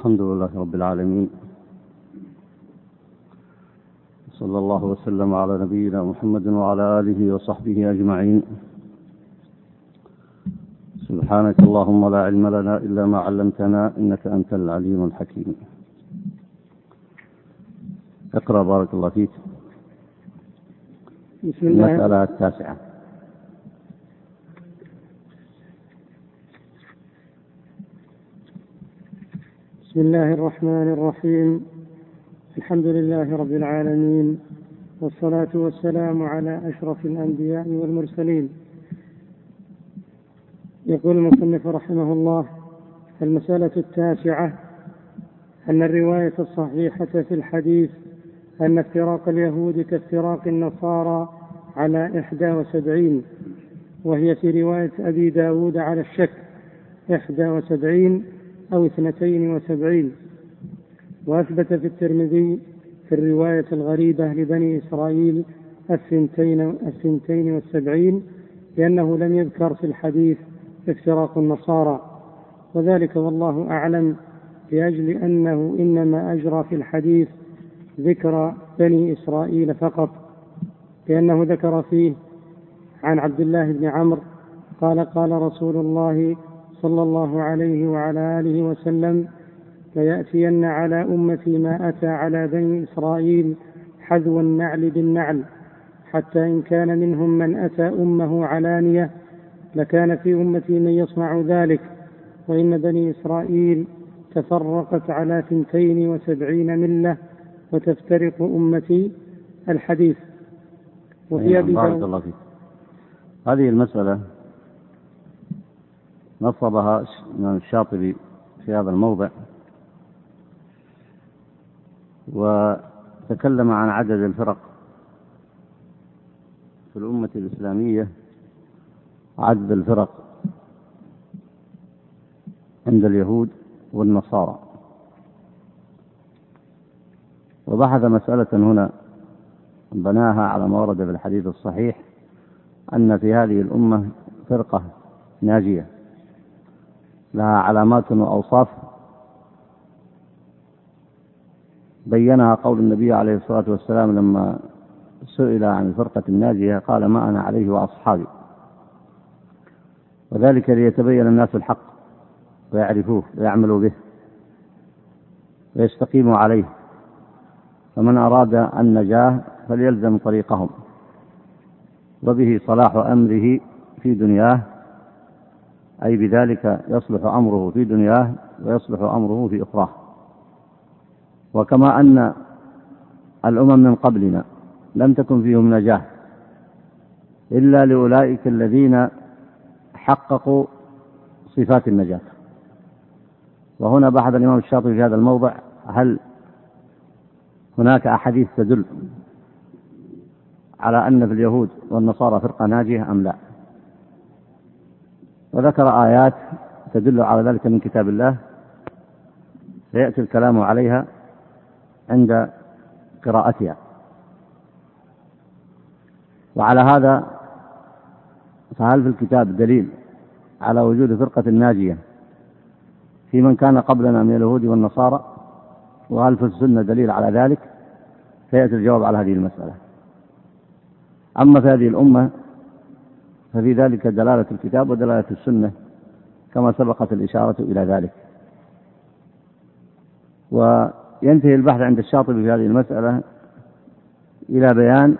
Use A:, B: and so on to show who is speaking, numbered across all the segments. A: الحمد لله رب العالمين صلى الله وسلم على نبينا محمد وعلى اله وصحبه اجمعين سبحانك اللهم لا علم لنا الا ما علمتنا انك انت العليم الحكيم اقرا بارك الله فيك بسم الله
B: المساله التاسعه بسم الله الرحمن الرحيم الحمد لله رب العالمين والصلاة والسلام على أشرف الأنبياء والمرسلين يقول المصنف رحمه الله المسألة التاسعة أن الرواية الصحيحة في الحديث أن افتراق اليهود كافتراق النصارى على إحدى وسبعين وهي في رواية أبي داود على الشك إحدى وسبعين أو اثنتين وسبعين وأثبت في الترمذي في الرواية الغريبة لبني إسرائيل الثنتين الثنتين والسبعين لأنه لم يذكر في الحديث افتراق النصارى وذلك والله أعلم لأجل أنه إنما أجرى في الحديث ذكر بني إسرائيل فقط لأنه ذكر فيه عن عبد الله بن عمرو قال قال رسول الله صلى الله عليه وعلى آله وسلم ليأتين على أمتي ما أتى على بني إسرائيل حذو النعل بالنعل حتى إن كان منهم من أتى أمه علانية لكان في أمتي من يصنع ذلك وإن بني إسرائيل تفرقت على ثنتين وسبعين ملة وتفترق أمتي الحديث
A: وهي نعم، بارك الله فيك هذه المسألة نصبها الإمام الشاطبي في هذا الموضع وتكلم عن عدد الفرق في الأمة الإسلامية عدد الفرق عند اليهود والنصارى وبحث مسألة هنا بناها على ما ورد في الحديث الصحيح أن في هذه الأمة فرقة ناجية لها علامات وأوصاف بينها قول النبي عليه الصلاة والسلام لما سئل عن الفرقة الناجية قال ما أنا عليه وأصحابي وذلك ليتبين الناس الحق ويعرفوه ويعملوا به ويستقيموا عليه فمن أراد النجاة فليلزم طريقهم وبه صلاح أمره في دنياه أي بذلك يصلح أمره في دنياه ويصلح أمره في أخراه وكما أن الأمم من قبلنا لم تكن فيهم نجاة إلا لأولئك الذين حققوا صفات النجاة وهنا بحث الإمام الشاطبي في هذا الموضع هل هناك أحاديث تدل على أن في اليهود والنصارى فرقة ناجية أم لا؟ وذكر آيات تدل على ذلك من كتاب الله سيأتي الكلام عليها عند قراءتها وعلى هذا فهل في الكتاب دليل على وجود فرقة ناجية في من كان قبلنا من اليهود والنصارى وهل في السنة دليل على ذلك سيأتي الجواب على هذه المسألة أما في هذه الأمة ففي ذلك دلالة الكتاب ودلالة السنة كما سبقت الإشارة إلى ذلك وينتهي البحث عند الشاطبي في هذه المسألة إلى بيان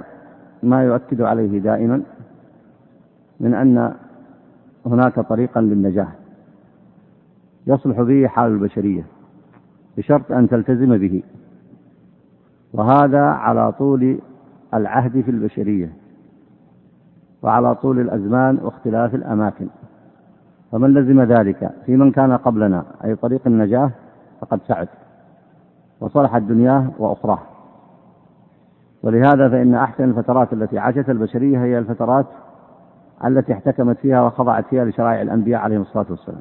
A: ما يؤكد عليه دائما من أن هناك طريقا للنجاة يصلح به حال البشرية بشرط أن تلتزم به وهذا على طول العهد في البشرية وعلى طول الأزمان واختلاف الأماكن فمن لزم ذلك في من كان قبلنا أي طريق النجاة فقد سعد وصلحت دنياه وأخراه ولهذا فإن أحسن الفترات التي عاشت البشرية هي الفترات التي احتكمت فيها وخضعت فيها لشرائع الأنبياء عليهم الصلاة والسلام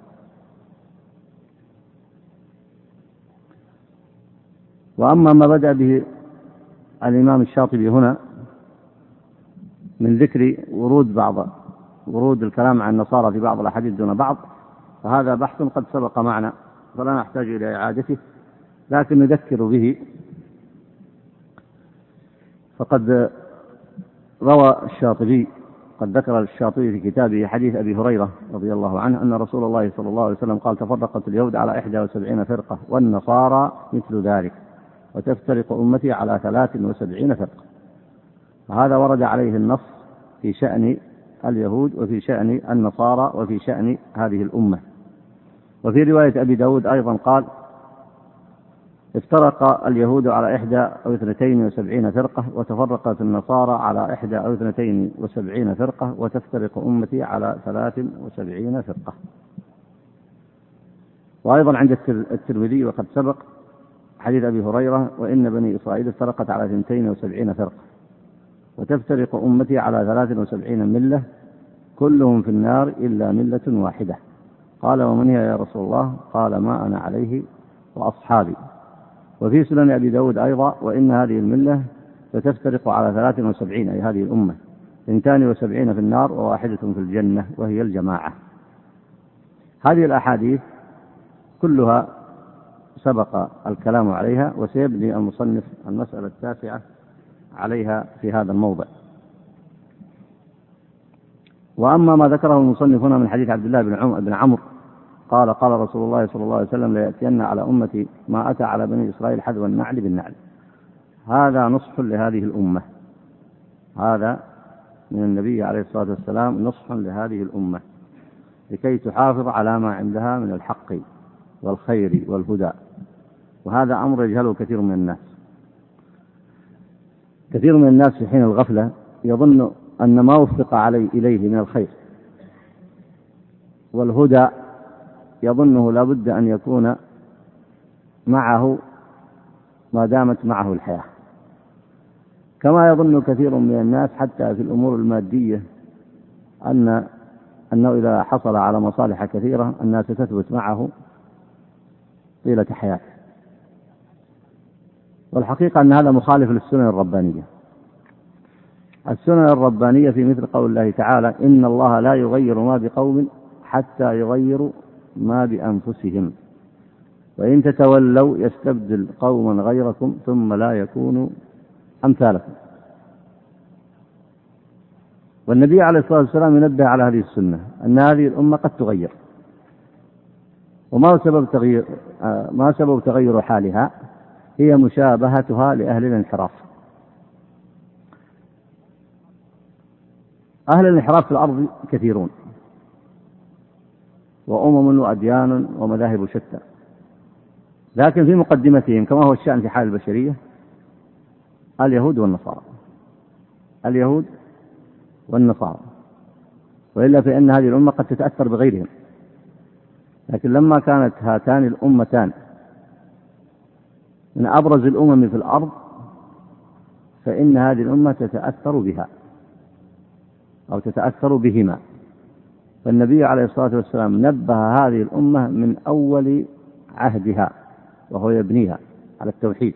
A: وأما ما بدأ به الإمام الشاطبي هنا من ذكر ورود بعض ورود الكلام عن النصارى في بعض الأحاديث دون بعض فهذا بحث قد سبق معنا فلا نحتاج إلى إعادته لكن نذكر به فقد روى الشاطبي قد ذكر الشاطبي في كتابه حديث أبي هريرة رضي الله عنه أن رسول الله صلى الله عليه وسلم قال تفرقت اليهود على 71 فرقة والنصارى مثل ذلك وتفترق أمتي على 73 فرقة وهذا ورد عليه النص في شأن اليهود وفي شأن النصارى وفي شأن هذه الأمة وفي رواية أبي داود أيضا قال افترق اليهود على إحدى أو اثنتين وسبعين فرقة وتفرقت النصارى على إحدى أو اثنتين وسبعين فرقة وتفترق أمتي على ثلاث وسبعين فرقة وأيضا عند الترمذي وقد سبق حديث أبي هريرة وإن بني إسرائيل افترقت على اثنتين وسبعين فرقة وتفترق أمتي على ثلاث وسبعين ملة كلهم في النار إلا ملة واحدة قال ومن هي يا رسول الله قال ما أنا عليه وأصحابي وفي سنن أبي داود أيضا وإن هذه الملة ستفترق على ثلاث وسبعين أي هذه الأمة اثنتان وسبعين في النار وواحدة في الجنة وهي الجماعة هذه الأحاديث كلها سبق الكلام عليها وسيبني المصنف المسألة التاسعة عليها في هذا الموضع وأما ما ذكره المصنف هنا من حديث عبد الله بن عمر بن عمرو قال قال رسول الله صلى الله عليه وسلم ليأتين على أمتي ما أتى على بني إسرائيل حذو النعل بالنعل هذا نصح لهذه الأمة هذا من النبي عليه الصلاة والسلام نصح لهذه الأمة لكي تحافظ على ما عندها من الحق والخير والهدى وهذا أمر يجهله كثير من الناس كثير من الناس في حين الغفلة يظن أن ما وفق علي إليه من الخير والهدى يظنه لابد أن يكون معه ما دامت معه الحياة كما يظن كثير من الناس حتى في الأمور المادية أن أنه إذا حصل على مصالح كثيرة أنها ستثبت معه طيلة حياته والحقيقة أن هذا مخالف للسنن الربانية السنن الربانية في مثل قول الله تعالى إن الله لا يغير ما بقوم حتى يغيروا ما بأنفسهم وإن تتولوا يستبدل قوما غيركم ثم لا يكونوا أمثالكم والنبي عليه الصلاة والسلام ينبه على هذه السنة أن هذه الأمة قد تغير وما هو سبب تغيير آه، ما سبب تغير حالها هي مشابهتها لأهل الانحراف أهل الانحراف في الأرض كثيرون وأمم وأديان ومذاهب شتى لكن في مقدمتهم كما هو الشأن في حال البشرية اليهود والنصارى اليهود والنصارى وإلا فإن هذه الأمة قد تتأثر بغيرهم لكن لما كانت هاتان الأمتان من أبرز الأمم في الأرض فإن هذه الأمة تتأثر بها أو تتأثر بهما فالنبي عليه الصلاة والسلام نبه هذه الأمة من أول عهدها وهو يبنيها على التوحيد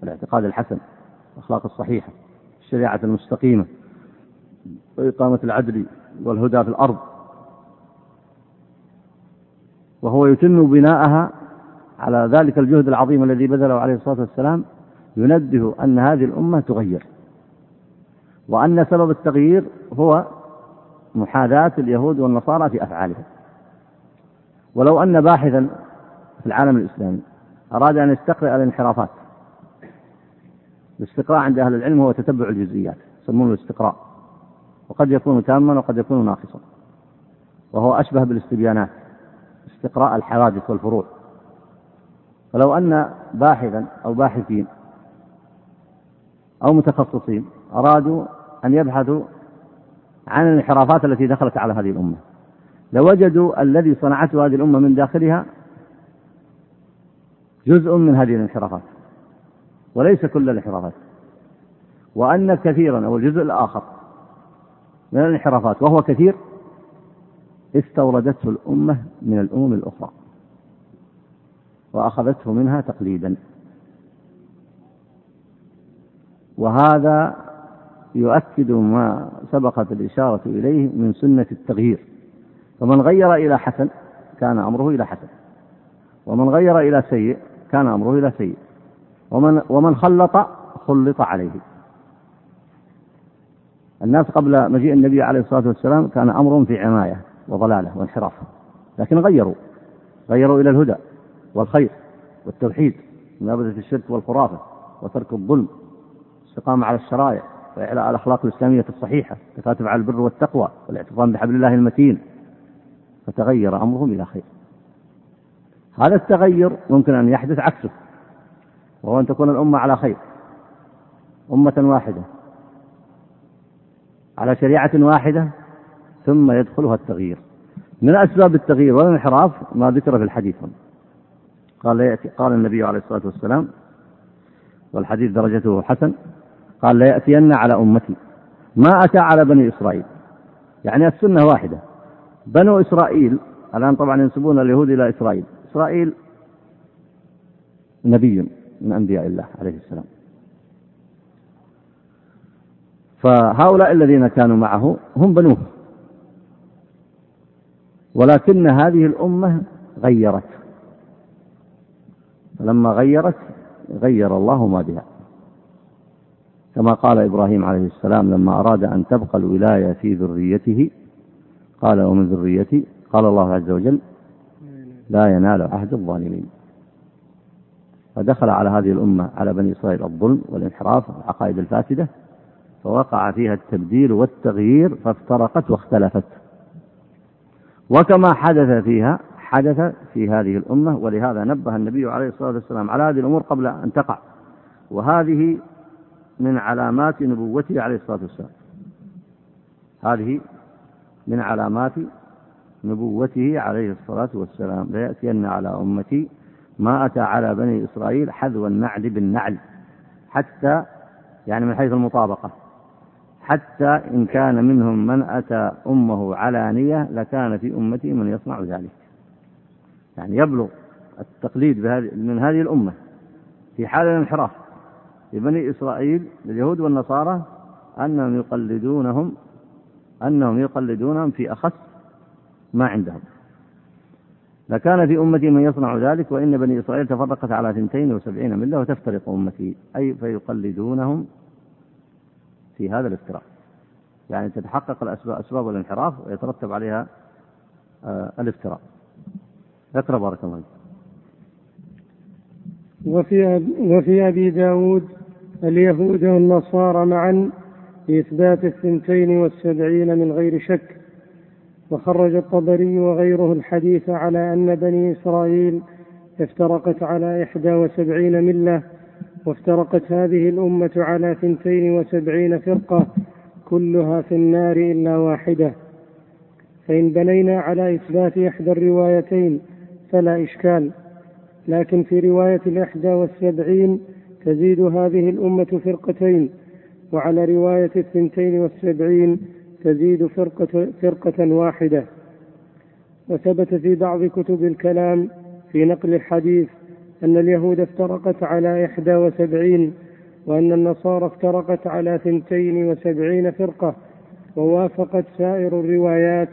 A: والاعتقاد الحسن الأخلاق الصحيحة الشريعة المستقيمة وإقامة العدل والهدى في الأرض وهو يتم بناءها على ذلك الجهد العظيم الذي بذله عليه الصلاة والسلام ينبه أن هذه الأمة تغير وأن سبب التغيير هو محاذاة اليهود والنصارى في أفعالهم ولو أن باحثا في العالم الإسلامي أراد أن يستقرئ الانحرافات الاستقراء عند أهل العلم هو تتبع الجزئيات يسمونه الاستقراء وقد يكون تاما وقد يكون ناقصا وهو أشبه بالاستبيانات استقراء الحوادث والفروع فلو أن باحثا أو باحثين أو متخصصين أرادوا أن يبحثوا عن الانحرافات التي دخلت على هذه الأمة لوجدوا الذي صنعته هذه الأمة من داخلها جزء من هذه الانحرافات وليس كل الانحرافات وأن كثيرا أو الجزء الآخر من الانحرافات وهو كثير استوردته الأمة من الأمم الأخرى وأخذته منها تقليدا وهذا يؤكد ما سبقت الإشارة إليه من سنة التغيير فمن غير إلى حسن كان أمره إلى حسن ومن غير إلى سيء كان أمره إلى سيء ومن, ومن خلط خلط عليه الناس قبل مجيء النبي عليه الصلاة والسلام كان أمرهم في عماية وضلالة وانحراف لكن غيروا غيروا إلى الهدى والخير والتوحيد منابذة الشرك والخرافة وترك الظلم استقامة على الشرائع وإعلاء الأخلاق الإسلامية الصحيحة تكاتف على البر والتقوى والاعتصام بحبل الله المتين فتغير أمرهم إلى خير هذا التغير ممكن أن يحدث عكسه وهو أن تكون الأمة على خير أمة واحدة على شريعة واحدة ثم يدخلها التغيير من أسباب التغيير والانحراف ما ذكر في الحديث هنا قال لا يأتي قال النبي عليه الصلاة والسلام والحديث درجته حسن قال لا يأتين على أمتي ما أتى على بني إسرائيل يعني السنة واحدة بنو إسرائيل الآن طبعا ينسبون اليهود إلى إسرائيل إسرائيل نبي من أنبياء الله عليه السلام فهؤلاء الذين كانوا معه هم بنوه ولكن هذه الأمة غيرت لما غيرت غير الله ما بها كما قال إبراهيم عليه السلام لما أراد أن تبقى الولاية في ذريته قال ومن ذريتي قال الله عز وجل لا ينال عهد الظالمين فدخل على هذه الأمة على بني إسرائيل الظلم والانحراف والعقائد الفاسدة فوقع فيها التبديل والتغيير فافترقت واختلفت وكما حدث فيها حدث في هذه الأمة ولهذا نبه النبي عليه الصلاة والسلام على هذه الأمور قبل أن تقع وهذه من علامات نبوته عليه الصلاة والسلام هذه من علامات نبوته عليه الصلاة والسلام ليأتين على أمتي ما أتى على بني إسرائيل حذو النعل بالنعل حتى يعني من حيث المطابقة حتى إن كان منهم من أتى أمه علانية لكان في أمتي من يصنع ذلك يعني يبلغ التقليد من هذه الأمة في حال الانحراف لبني إسرائيل لليهود والنصارى أنهم يقلدونهم أنهم يقلدونهم في أخس ما عندهم لكان في أمتي من يصنع ذلك وإن بني إسرائيل تفرقت على وسبعين ملة وتفترق أمتي أي فيقلدونهم في هذا الافتراق يعني تتحقق الأسباب أسباب الانحراف ويترتب عليها آه، الافتراق اقرأ بارك الله فيك وفي,
B: وفي أبي داود اليهود والنصارى معا لإثبات الثنتين والسبعين من غير شك وخرج الطبري وغيره الحديث على أن بني إسرائيل افترقت على إحدى وسبعين ملة وافترقت هذه الأمة على ثنتين وسبعين فرقة كلها في النار إلا واحدة فإن بنينا على إثبات إحدى الروايتين فلا إشكال لكن في رواية الإحدى والسبعين تزيد هذه الأمة فرقتين وعلى رواية الثنتين والسبعين تزيد فرقة, فرقة واحدة وثبت في بعض كتب الكلام في نقل الحديث أن اليهود افترقت على إحدى وسبعين وأن النصارى افترقت على ثنتين وسبعين فرقة ووافقت سائر الروايات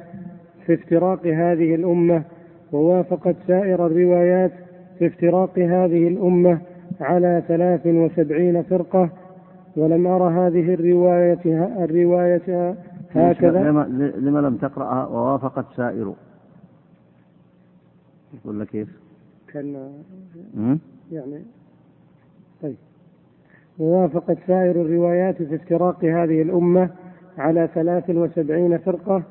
B: في افتراق هذه الأمة ووافقت سائر الروايات في افتراق هذه الأمة على ثلاث وسبعين فرقة ولم أرى هذه الرواية الرواية هكذا لما,
A: لما لم تقرأها ووافقت سائر ولا كيف؟ كان يعني
B: طيب ووافقت سائر الروايات في افتراق هذه الأمة على ثلاث وسبعين فرقة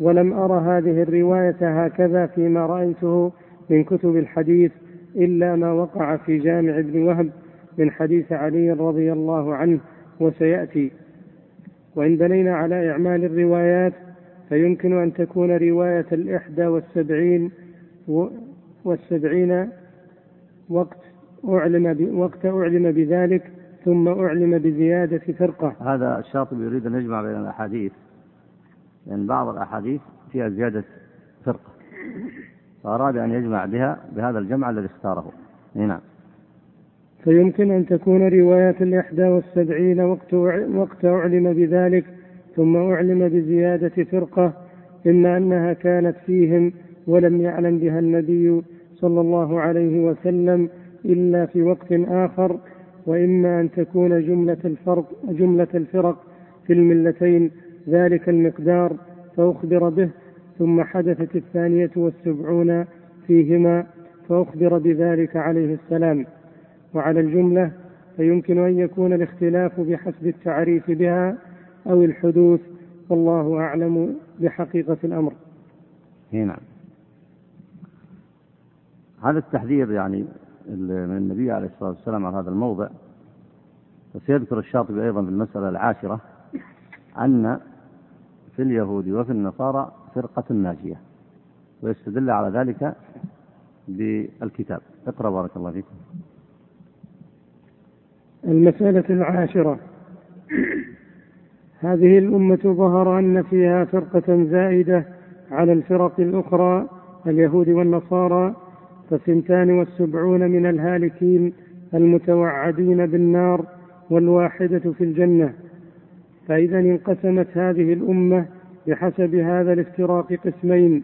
B: ولم أر هذه الرواية هكذا فيما رأيته من كتب الحديث إلا ما وقع في جامع ابن وهب من حديث علي رضي الله عنه وسيأتي وإن بنينا على إعمال الروايات فيمكن أن تكون رواية الإحدى والسبعين والسبعين وقت أعلم وقت أعلم بذلك ثم أعلم بزيادة فرقة
A: هذا الشاطبي يريد أن يجمع بين الأحاديث لأن بعض الأحاديث فيها زيادة فرقة فأراد أن يجمع بها بهذا الجمع الذي اختاره نعم
B: فيمكن أن تكون رواية الإحدى والسبعين وقت وقت أعلم بذلك ثم أعلم بزيادة فرقة إما أنها كانت فيهم ولم يعلم بها النبي صلى الله عليه وسلم إلا في وقت آخر وإما أن تكون جملة الفرق جملة الفرق في الملتين ذلك المقدار فأخبر به ثم حدثت الثانية والسبعون فيهما فأخبر بذلك عليه السلام وعلى الجملة فيمكن أن يكون الاختلاف بحسب التعريف بها أو الحدوث والله أعلم بحقيقة الأمر إيه نعم
A: هذا التحذير يعني من النبي عليه الصلاة والسلام على هذا الموضع وسيذكر الشاطبي أيضا في المسألة العاشرة أن في اليهود وفي النصارى فرقة ناجية ويستدل على ذلك بالكتاب اقرأ بارك الله فيكم
B: المسألة العاشرة هذه الأمة ظهر أن فيها فرقة زائدة على الفرق الأخرى اليهود والنصارى فالثنتان والسبعون من الهالكين المتوعدين بالنار والواحدة في الجنة فإذا انقسمت هذه الأمة بحسب هذا الافتراق قسمين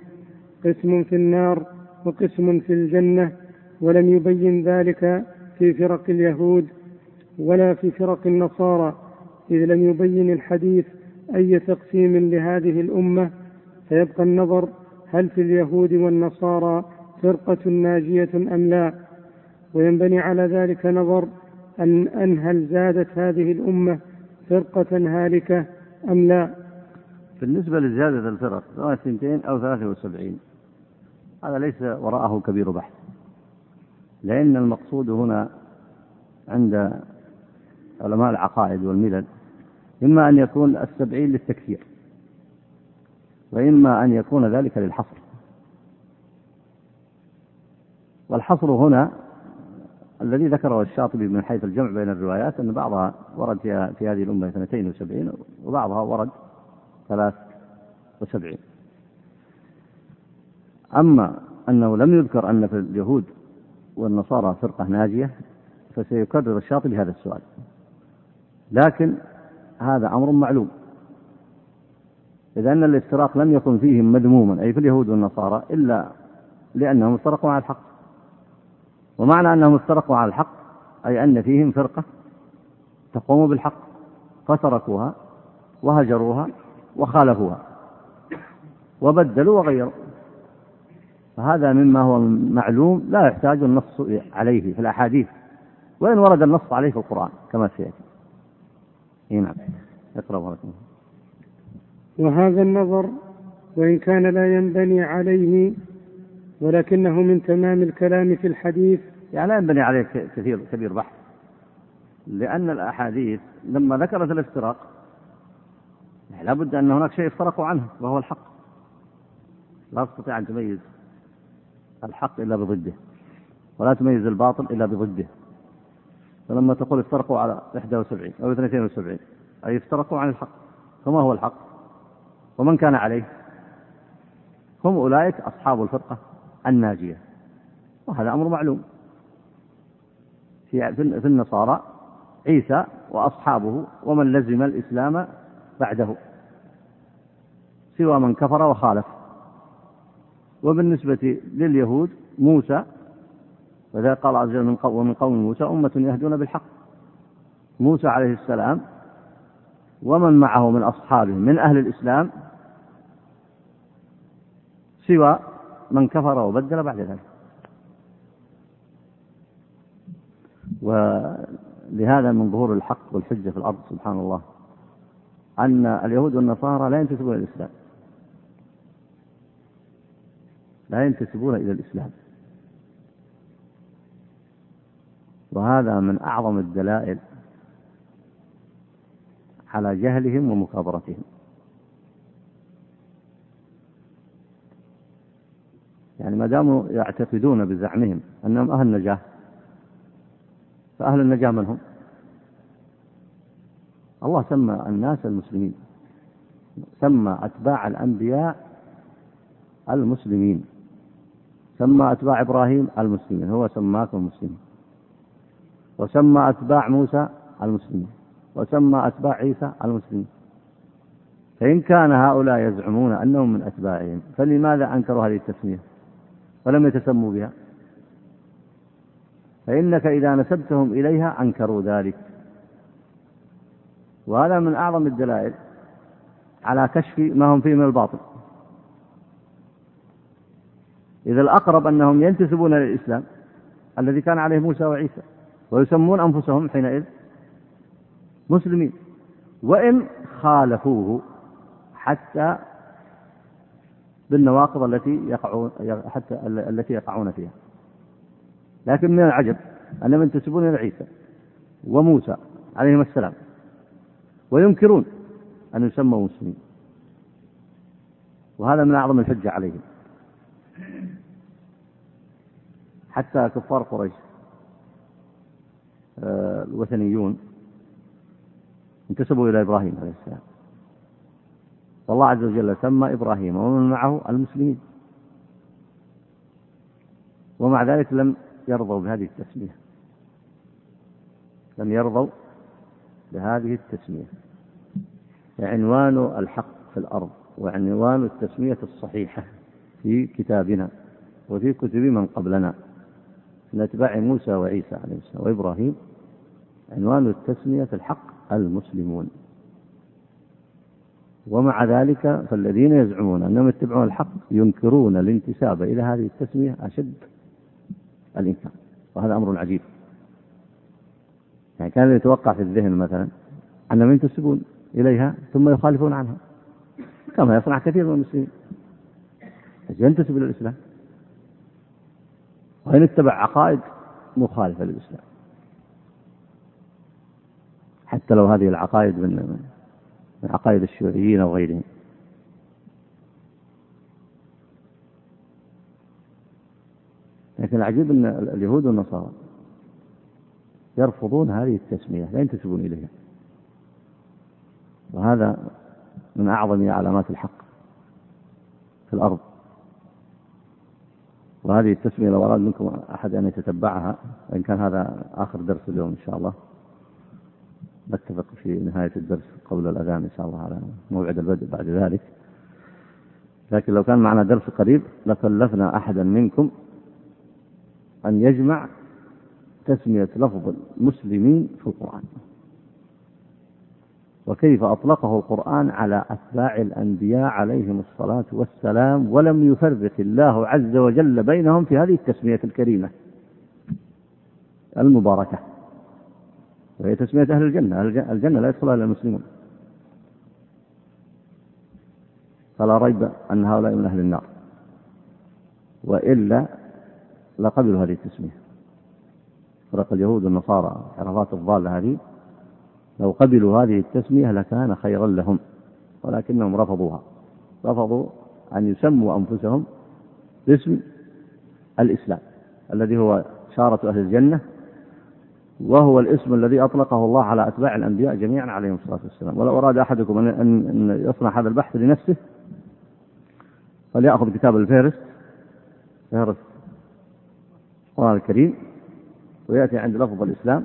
B: قسم في النار وقسم في الجنة ولم يبين ذلك في فرق اليهود ولا في فرق النصارى إذ لم يبين الحديث أي تقسيم لهذه الأمة فيبقى النظر هل في اليهود والنصارى فرقة ناجية أم لا وينبني على ذلك نظر أن أن هل زادت هذه الأمة فرقة هالكة أم لا
A: بالنسبة لزيادة الفرق سواء اثنتين أو ثلاثة وسبعين هذا ليس وراءه كبير بحث لأن المقصود هنا عند علماء العقائد والملل إما أن يكون السبعين للتكفير وإما أن يكون ذلك للحصر والحصر هنا الذي ذكره الشاطبي من حيث الجمع بين الروايات أن بعضها ورد فيها في هذه الأمة 72 وبعضها ورد 73 أما أنه لم يذكر أن في اليهود والنصارى فرقة ناجية فسيكرر الشاطبي هذا السؤال لكن هذا أمر معلوم إذا أن الافتراق لم يكن فيهم مذموما أي في اليهود والنصارى إلا لأنهم افترقوا على الحق ومعنى أنهم افترقوا على الحق أي أن فيهم فرقة تقوم بالحق فتركوها وهجروها وخالفوها وبدلوا وغيروا فهذا مما هو معلوم لا يحتاج النص عليه في الأحاديث وإن ورد النص عليه في القرآن كما سيأتي إيه نعم
B: اقرأ ورقم. وهذا النظر وإن كان لا ينبني عليه ولكنه من تمام الكلام في الحديث
A: يعني
B: لا
A: ينبني عليه كثير كبير بحث لأن الأحاديث لما ذكرت الافتراق يعني لابد أن هناك شيء افترقوا عنه وهو الحق لا تستطيع أن تميز الحق إلا بضده ولا تميز الباطل إلا بضده فلما تقول افترقوا على 71 أو 72 أي افترقوا عن الحق فما هو الحق ومن كان عليه هم أولئك أصحاب الفرقة الناجية وهذا أمر معلوم في في النصارى عيسى وأصحابه ومن لزم الإسلام بعده سوى من كفر وخالف وبالنسبة لليهود موسى وذلك قال عز وجل من قوم ومن قوم موسى أمة يهدون بالحق موسى عليه السلام ومن معه من أصحابه من أهل الإسلام سوى من كفر وبدل بعد ذلك ولهذا من ظهور الحق والحجة في الأرض سبحان الله أن اليهود والنصارى لا ينتسبون إلى الإسلام لا ينتسبون إلى الإسلام وهذا من أعظم الدلائل على جهلهم ومكابرتهم يعني ما داموا يعتقدون بزعمهم أنهم أهل نجاة فأهل النجاة من هم؟ الله سمى الناس المسلمين سمى أتباع الأنبياء المسلمين سمى أتباع إبراهيم المسلمين هو سماكم المسلمين وسمى أتباع موسى المسلمين وسمى أتباع عيسى المسلمين فإن كان هؤلاء يزعمون أنهم من أتباعهم فلماذا أنكروا هذه التسمية ولم يتسموا بها فإنك إذا نسبتهم إليها أنكروا ذلك وهذا من أعظم الدلائل على كشف ما هم فيه من الباطل إذا الأقرب أنهم ينتسبون للإسلام الذي كان عليه موسى وعيسى ويسمون أنفسهم حينئذ مسلمين وإن خالفوه حتى بالنواقض التي يقعون حتى التي يقعون فيها لكن من العجب أنهم ينتسبون إلى عيسى وموسى عليهما السلام وينكرون أن يسموا مسلمين وهذا من أعظم الحجة عليهم حتى كفار قريش آه، الوثنيون انتسبوا إلى إبراهيم عليه السلام والله عز وجل سمى إبراهيم ومن معه المسلمين ومع ذلك لم يرضوا بهذه التسمية لم يرضوا بهذه التسمية عنوان الحق في الأرض وعنوان التسمية الصحيحة في كتابنا وفي كتب من قبلنا من أتباع موسى وعيسى عليه السلام وإبراهيم عنوان التسمية الحق المسلمون ومع ذلك فالذين يزعمون أنهم يتبعون الحق ينكرون الانتساب إلى هذه التسمية أشد الإنسان وهذا أمر عجيب يعني كان يتوقع في الذهن مثلا أن من إليها ثم يخالفون عنها كما يصنع كثير من المسلمين ينتسب إلى الإسلام وإن اتبع عقائد مخالفة للإسلام حتى لو هذه العقائد من من عقائد الشيوعيين أو غيرهم لكن العجيب أن اليهود والنصارى يرفضون هذه التسمية لا ينتسبون إليها وهذا من أعظم علامات الحق في الأرض وهذه التسمية لو أراد منكم أحد أن يتتبعها وإن كان هذا آخر درس اليوم إن شاء الله نتفق في نهاية الدرس قبل الأذان إن شاء الله على موعد البدء بعد ذلك لكن لو كان معنا درس قريب لكلفنا أحدا منكم أن يجمع تسمية لفظ المسلمين في القرآن وكيف أطلقه القرآن على أتباع الأنبياء عليهم الصلاة والسلام ولم يفرق الله عز وجل بينهم في هذه التسمية الكريمة المباركة وهي تسمية أهل الجنة الجنة لا يدخلها إلا المسلمون فلا ريب أن هؤلاء من أهل النار وإلا لا قبلوا هذه التسمية فرق اليهود والنصارى عرفات الضالة هذه لو قبلوا هذه التسمية لكان خيرا لهم ولكنهم رفضوها رفضوا أن يسموا أنفسهم باسم الإسلام الذي هو شارة أهل الجنة وهو الاسم الذي أطلقه الله على أتباع الأنبياء جميعا عليهم الصلاة والسلام ولو أراد أحدكم أن يصنع هذا البحث لنفسه فليأخذ كتاب الفهرست فهرست القرآن الكريم ويأتي عند لفظ الإسلام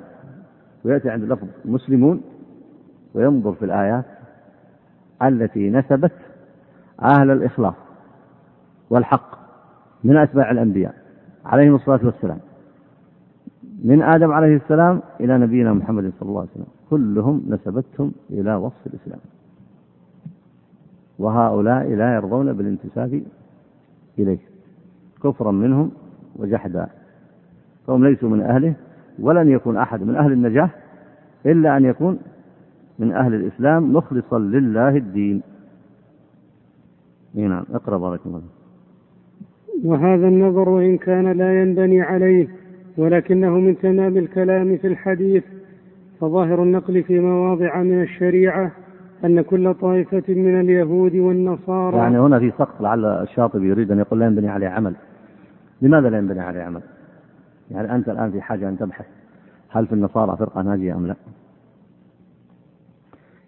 A: ويأتي عند لفظ المسلمون وينظر في الآيات التي نسبت أهل الإخلاص والحق من أتباع الأنبياء عليهم الصلاة والسلام من آدم عليه السلام إلى نبينا محمد صلى الله عليه وسلم كلهم نسبتهم إلى وصف الإسلام وهؤلاء لا يرضون بالانتساب إليه كفرا منهم وجحدا فهم ليسوا من أهله ولن يكون أحد من أهل النجاة إلا أن يكون من أهل الإسلام مخلصا لله الدين نعم اقرأ بارك الله
B: وهذا النظر إن كان لا ينبني عليه ولكنه من تمام الكلام في الحديث فظاهر النقل في مواضع من الشريعة أن كل طائفة من اليهود والنصارى
A: يعني هنا في سقط لعل الشاطبي يريد أن يقول لا ينبني عليه عمل لماذا لا ينبني عليه عمل يعني أنت الآن في حاجة أن تبحث هل في النصارى فرقة ناجية أم لا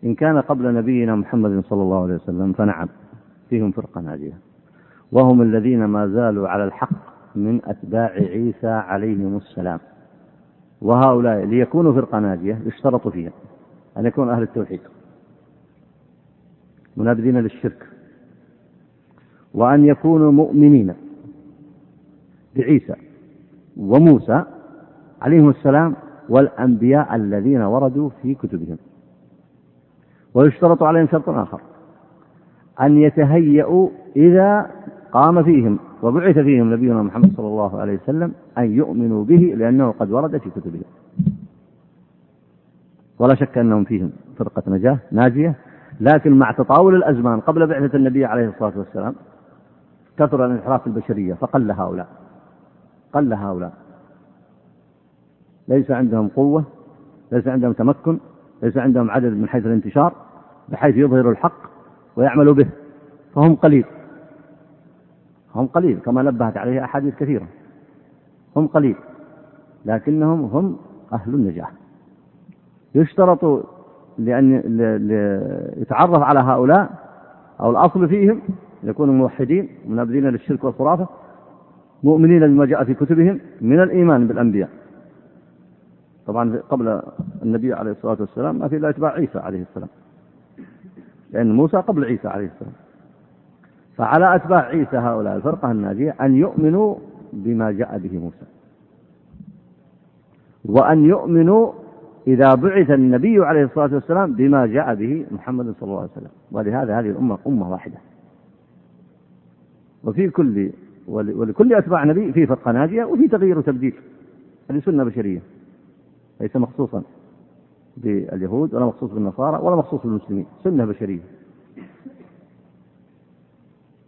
A: إن كان قبل نبينا محمد صلى الله عليه وسلم فنعم فيهم فرقة ناجية وهم الذين ما زالوا على الحق من أتباع عيسى عليهم السلام وهؤلاء ليكونوا فرقة ناجية اشترطوا فيها أن يكونوا أهل التوحيد منابذين للشرك وأن يكونوا مؤمنين بعيسى وموسى عليهم السلام والأنبياء الذين وردوا في كتبهم ويشترط عليهم شرط آخر أن يتهيأوا إذا قام فيهم وبعث فيهم نبينا محمد صلى الله عليه وسلم أن يؤمنوا به لأنه قد ورد في كتبهم ولا شك أنهم فيهم فرقة نجاة ناجية لكن مع تطاول الأزمان قبل بعثة النبي عليه الصلاة والسلام كثر الانحراف البشرية فقل هؤلاء قل هؤلاء ليس عندهم قوة ليس عندهم تمكن ليس عندهم عدد من حيث الانتشار بحيث يظهروا الحق ويعملوا به فهم قليل هم قليل كما نبهت عليه أحاديث كثيرة هم قليل لكنهم هم أهل النجاح يشترط لأن يتعرف على هؤلاء أو الأصل فيهم يكونوا موحدين منابذين للشرك والخرافة مؤمنين بما جاء في كتبهم من الإيمان بالأنبياء طبعا قبل النبي عليه الصلاة والسلام ما في إلا اتباع عيسى عليه السلام لأن موسى قبل عيسى عليه السلام فعلى أتباع عيسى هؤلاء الفرقة الناجية أن يؤمنوا بما جاء به موسى وأن يؤمنوا إذا بعث النبي عليه الصلاة والسلام بما جاء به محمد صلى الله عليه وسلم ولهذا هذه الأمة أمة واحدة وفي كل ولكل أتباع نبي في فرقة ناجية وفي تغيير وتبديل هذه سنة بشرية ليس مخصوصا باليهود ولا مخصوص بالنصارى ولا مخصوص بالمسلمين سنة بشرية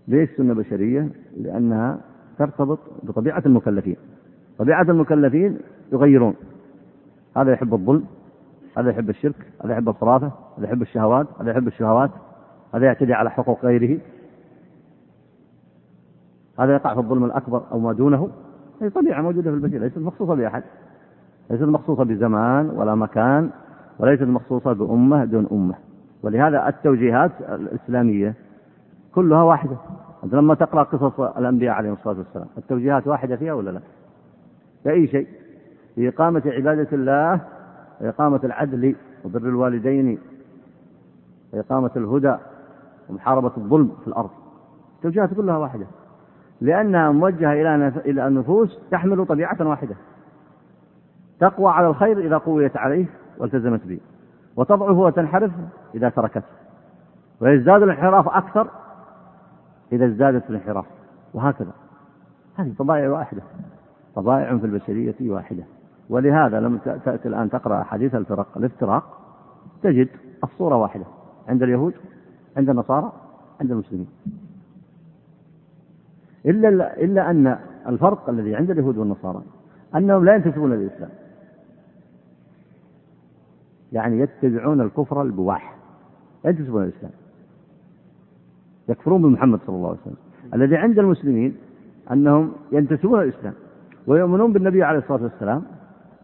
A: ليش سنة بشرية؟ لأنها ترتبط بطبيعة المكلفين طبيعة المكلفين يغيرون هذا يحب الظلم هذا يحب الشرك هذا يحب الخرافة هذا يحب الشهوات هذا يحب الشهوات هذا يعتدي على حقوق غيره هذا يقع في الظلم الأكبر أو ما دونه هي طبيعة موجودة في البشر ليست مخصوصة بأحد ليست مخصوصة بزمان ولا مكان وليست مخصوصة بأمة دون أمة ولهذا التوجيهات الإسلامية كلها واحدة أنت لما تقرأ قصص الأنبياء عليهم الصلاة والسلام التوجيهات واحدة فيها ولا لا بأي شيء إقامة عبادة الله وإقامة العدل وبر الوالدين وإقامة الهدى ومحاربة الظلم في الأرض التوجيهات كلها واحدة لأنها موجهة إلى إلى النفوس تحمل طبيعة واحدة تقوى على الخير إذا قويت عليه والتزمت به وتضعف وتنحرف إذا تركته ويزداد الانحراف أكثر إذا ازدادت الانحراف وهكذا هذه طبائع واحدة طبائع في البشرية واحدة ولهذا لما تأتي الآن تقرأ حديث الفرق الافتراق تجد الصورة واحدة عند اليهود عند النصارى عند المسلمين إلا إلا أن الفرق الذي عند اليهود والنصارى أنهم لا ينتسبون للإسلام يعني يتبعون الكفر البواح لا ينتسبون للإسلام يكفرون بمحمد صلى الله عليه وسلم الذي عند المسلمين أنهم ينتسبون للإسلام ويؤمنون بالنبي عليه الصلاة والسلام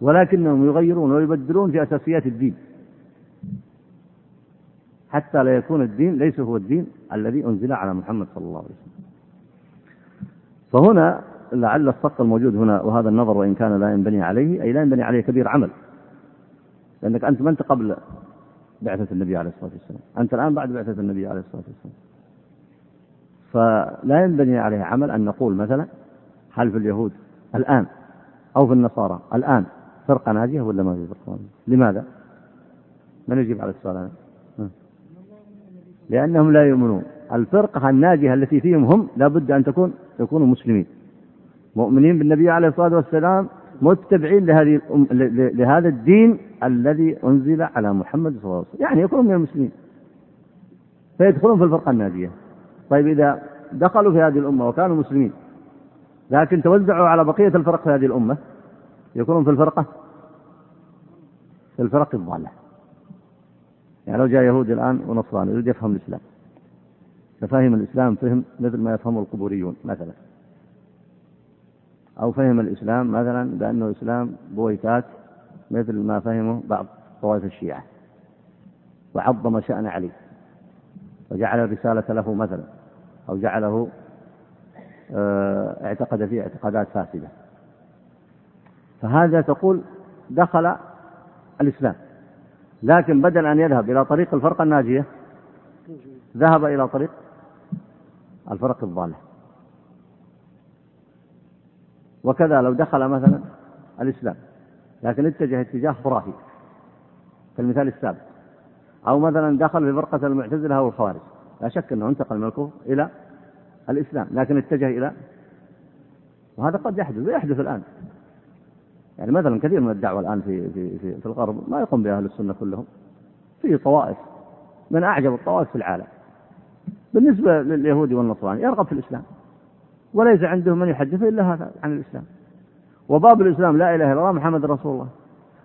A: ولكنهم يغيرون ويبدلون في أساسيات الدين حتى لا يكون الدين ليس هو الدين الذي أنزل على محمد صلى الله عليه وسلم فهنا لعل الصق الموجود هنا وهذا النظر وإن كان لا ينبني عليه أي لا ينبني عليه كبير عمل لأنك أنت ما أنت قبل بعثة النبي عليه الصلاة والسلام أنت الآن بعد بعثة النبي عليه الصلاة والسلام فلا ينبني عليه عمل أن نقول مثلا هل في اليهود الآن أو في النصارى الآن فرقة ناجية ولا ما في فرقة ناجية لماذا من يجيب على السؤال هذا؟ لأنهم لا يؤمنون الفرقة الناجية التي فيهم هم لابد أن تكون يكونوا مسلمين مؤمنين بالنبي عليه الصلاة والسلام متبعين لهذه لهذا الدين الذي أنزل على محمد صلى الله عليه وسلم يعني يكونوا من المسلمين فيدخلون في الفرقة الناجية طيب إذا دخلوا في هذه الأمة وكانوا مسلمين لكن توزعوا على بقية الفرق في هذه الأمة يكونون في الفرقة في الفرق الضالة يعني لو جاء يهودي الآن ونصراني يريد يفهم الإسلام ففهم الإسلام فهم مثل ما يفهمه القبوريون مثلا أو فهم الإسلام مثلا بأنه إسلام بويكات مثل ما فهمه بعض طوائف الشيعة وعظم شأن علي وجعل الرسالة له مثلا أو جعله آه، اعتقد فيه اعتقادات فاسدة فهذا تقول دخل الإسلام لكن بدل أن يذهب إلى طريق الفرقة الناجية ذهب إلى طريق الفرق الضالة وكذا لو دخل مثلا الإسلام لكن اتجه اتجاه خرافي كالمثال السابق أو مثلا دخل في فرقة المعتزلة أو الخوارج لا شك أنه انتقل من الكفر إلى الإسلام لكن اتجه إلى وهذا قد يحدث ويحدث الآن يعني مثلا كثير من الدعوة الآن في في في, في الغرب ما يقوم بها أهل السنة كلهم في طوائف من أعجب الطوائف في العالم بالنسبة لليهودي والنصراني يرغب في الإسلام وليس عنده من يحدثه إلا هذا عن الإسلام وباب الإسلام لا إله إلا الله محمد رسول الله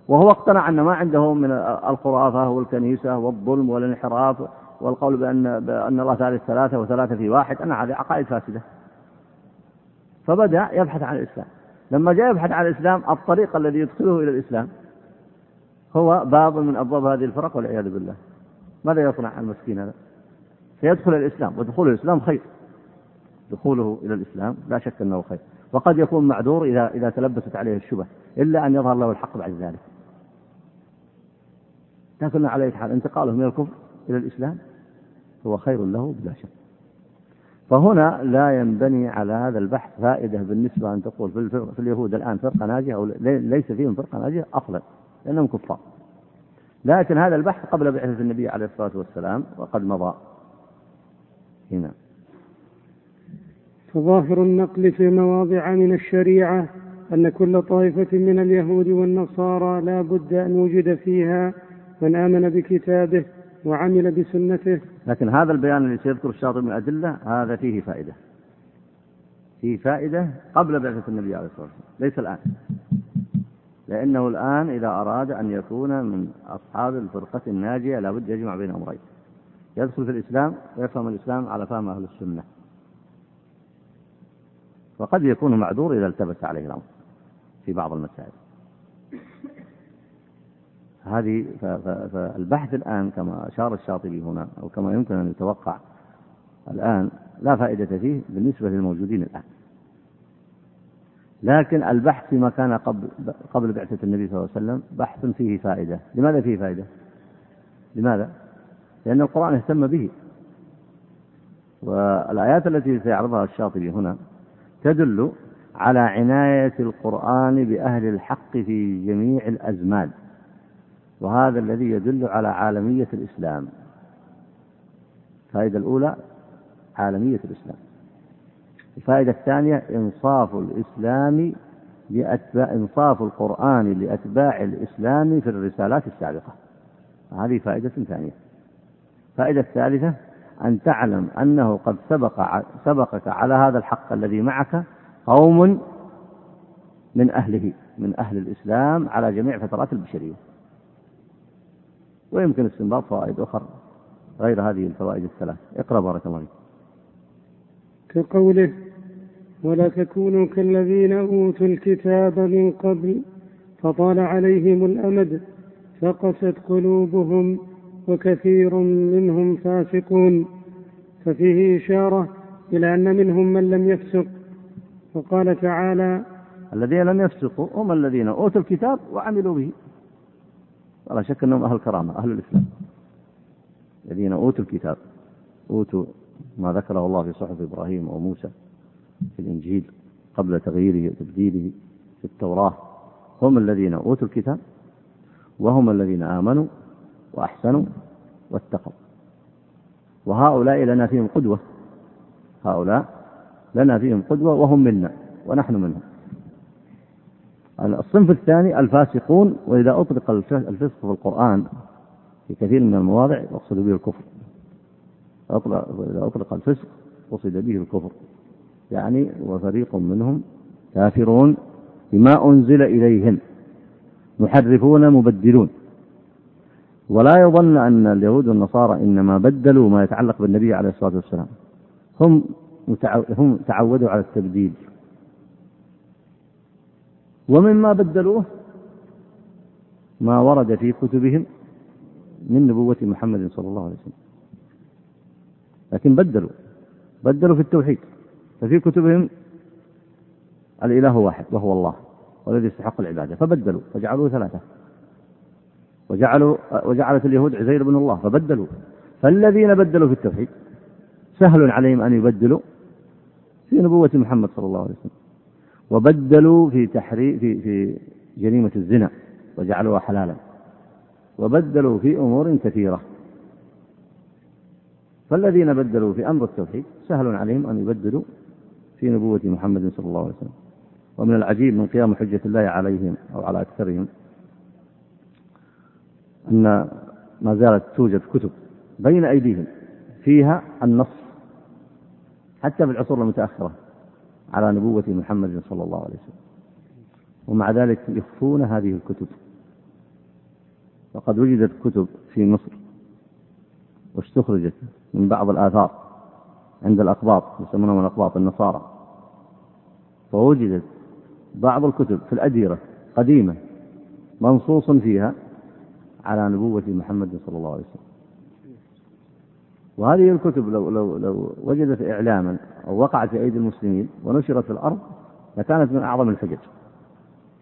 A: وهو اقتنع أن ما عنده من الخرافة والكنيسة والظلم والانحراف والقول بأن بأن الله ثالث ثلاثة وثلاثة في واحد أن هذه عقائد فاسدة فبدأ يبحث عن الإسلام لما جاء يبحث عن الإسلام الطريق الذي يدخله إلى الإسلام هو باب من أبواب هذه الفرق والعياذ بالله ماذا يصنع المسكين هذا فيدخل الإسلام ودخول الإسلام خير دخوله إلى الإسلام لا شك أنه خير وقد يكون معذور إذا إذا تلبست عليه الشبه إلا أن يظهر له الحق بعد ذلك لكن على حال انتقاله من الكفر إلى الإسلام هو خير له بلا شك فهنا لا ينبني على هذا البحث فائدة بالنسبة أن تقول في, في اليهود الآن فرقة ناجية أو ليس فيهم فرقة ناجية أصلا لأنهم كفار لكن هذا البحث قبل بعثة النبي عليه الصلاة والسلام وقد مضى هنا
B: فظاهر النقل في مواضع من الشريعة أن كل طائفة من اليهود والنصارى لا بد أن وجد فيها من آمن بكتابه وعمل بسنته
A: لكن هذا البيان الذي سيذكر الشاطبي من الأدلة هذا فيه فائدة فيه فائدة قبل بعثة النبي عليه الصلاة والسلام ليس الآن لأنه الآن إذا أراد أن يكون من أصحاب الفرقة الناجية لابد يجمع بين أمرين يدخل في الإسلام ويفهم الإسلام على فهم أهل السنة وقد يكون معذور إذا التبس عليه الأمر في بعض المسائل هذه فالبحث الآن كما أشار الشاطبي هنا أو كما يمكن أن يتوقع الآن لا فائدة فيه بالنسبة للموجودين الآن لكن البحث فيما كان قبل قبل بعثة النبي صلى الله عليه وسلم بحث فيه فائدة لماذا فيه فائدة لماذا لأن القرآن اهتم به والآيات التي سيعرضها الشاطبي هنا تدل على عناية القرآن بأهل الحق في جميع الأزمان وهذا الذي يدل على عالمية الإسلام الفائدة الأولى عالمية الإسلام الفائدة الثانية إنصاف الإسلام لأتباع إنصاف القرآن لأتباع الإسلام في الرسالات السابقة هذه فائدة ثانية الفائدة الثالثة أن تعلم أنه قد سبق سبقك على هذا الحق الذي معك قوم من أهله من أهل الإسلام على جميع فترات البشرية ويمكن استنباط فوائد أخرى غير هذه الفوائد الثلاث اقرأ بارك الله
B: فيك كقوله ولا تكونوا كالذين أوتوا الكتاب من قبل فطال عليهم الأمد فقست قلوبهم وكثير منهم فاسقون ففيه إشارة إلى أن منهم من لم يفسق وقال تعالى
A: الذين لم يفسقوا هم الذين أوتوا الكتاب وعملوا به ولا شك أنهم أهل الكرامة أهل الإسلام الذين أوتوا الكتاب أوتوا ما ذكره الله في صحف إبراهيم وموسى في الإنجيل قبل تغييره وتبديله في التوراة هم الذين أوتوا الكتاب وهم الذين آمنوا وأحسنوا واتقوا وهؤلاء لنا فيهم قدوة هؤلاء لنا فيهم قدوة وهم منا ونحن منهم الصنف الثاني الفاسقون وإذا أطلق الفسق في القرآن في كثير من المواضع يقصد به الكفر إذا وإذا أطلق الفسق قصد به الكفر يعني وفريق منهم كافرون بما أنزل إليهم محرفون مبدلون ولا يظن أن اليهود والنصارى إنما بدلوا ما يتعلق بالنبي عليه الصلاة والسلام هم هم تعودوا على التبديل ومما بدلوه ما ورد في كتبهم من نبوة محمد صلى الله عليه وسلم لكن بدلوا بدلوا في التوحيد ففي كتبهم الإله واحد وهو الله والذي يستحق العبادة فبدلوا فجعلوه ثلاثة وجعلوا وجعلت اليهود عزير بن الله فبدلوا فالذين بدلوا في التوحيد سهل عليهم أن يبدلوا في نبوة محمد صلى الله عليه وسلم وبدلوا في تحري في في جريمة الزنا وجعلوها حلالا وبدلوا في أمور كثيرة فالذين بدلوا في أمر التوحيد سهل عليهم أن يبدلوا في نبوة محمد صلى الله عليه وسلم ومن العجيب من قيام حجة الله عليهم أو على أكثرهم أن ما زالت توجد كتب بين أيديهم فيها النص حتى في العصور المتأخرة على نبوة محمد صلى الله عليه وسلم ومع ذلك يخفون هذه الكتب وقد وجدت كتب في مصر واستخرجت من بعض الآثار عند الأقباط يسمونهم الأقباط النصارى فوجدت بعض الكتب في الأديرة قديمة منصوص فيها على نبوة محمد صلى الله عليه وسلم وهذه الكتب لو لو لو وجدت إعلاما أو وقعت في أيدي المسلمين ونشرت في الأرض لكانت من أعظم الحجج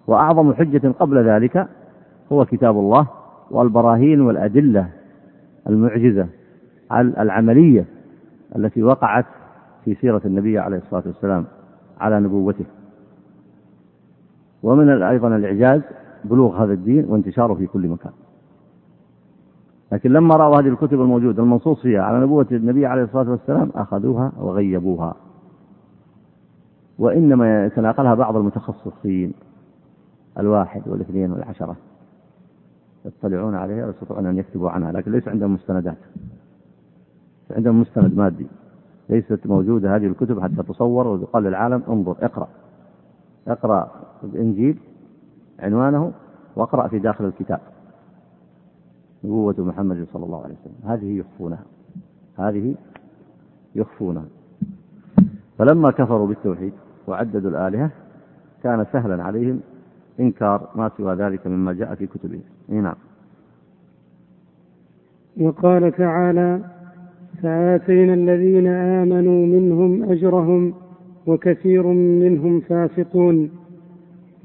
A: وأعظم حجة قبل ذلك هو كتاب الله والبراهين والأدلة المعجزة العملية التي وقعت في سيرة النبي عليه الصلاة والسلام على نبوته ومن أيضا الإعجاز بلوغ هذا الدين وانتشاره في كل مكان لكن لما رأوا هذه الكتب الموجودة المنصوص فيها على نبوة النبي عليه الصلاة والسلام أخذوها وغيبوها وإنما يتناقلها بعض المتخصصين الواحد والاثنين والعشرة يطلعون عليها ويستطيعون أن يكتبوا عنها لكن ليس عندهم مستندات عندهم مستند مادي ليست موجودة هذه الكتب حتى تصور ويقال للعالم انظر اقرأ اقرأ الإنجيل عنوانه واقرأ في داخل الكتاب نبوة محمد صلى الله عليه وسلم هذه يخفونها هذه يخفونها فلما كفروا بالتوحيد وعددوا الآلهة كان سهلا عليهم إنكار ما سوى ذلك مما جاء في كتبه نعم
B: وقال تعالى فآتينا الذين آمنوا منهم أجرهم وكثير منهم فاسقون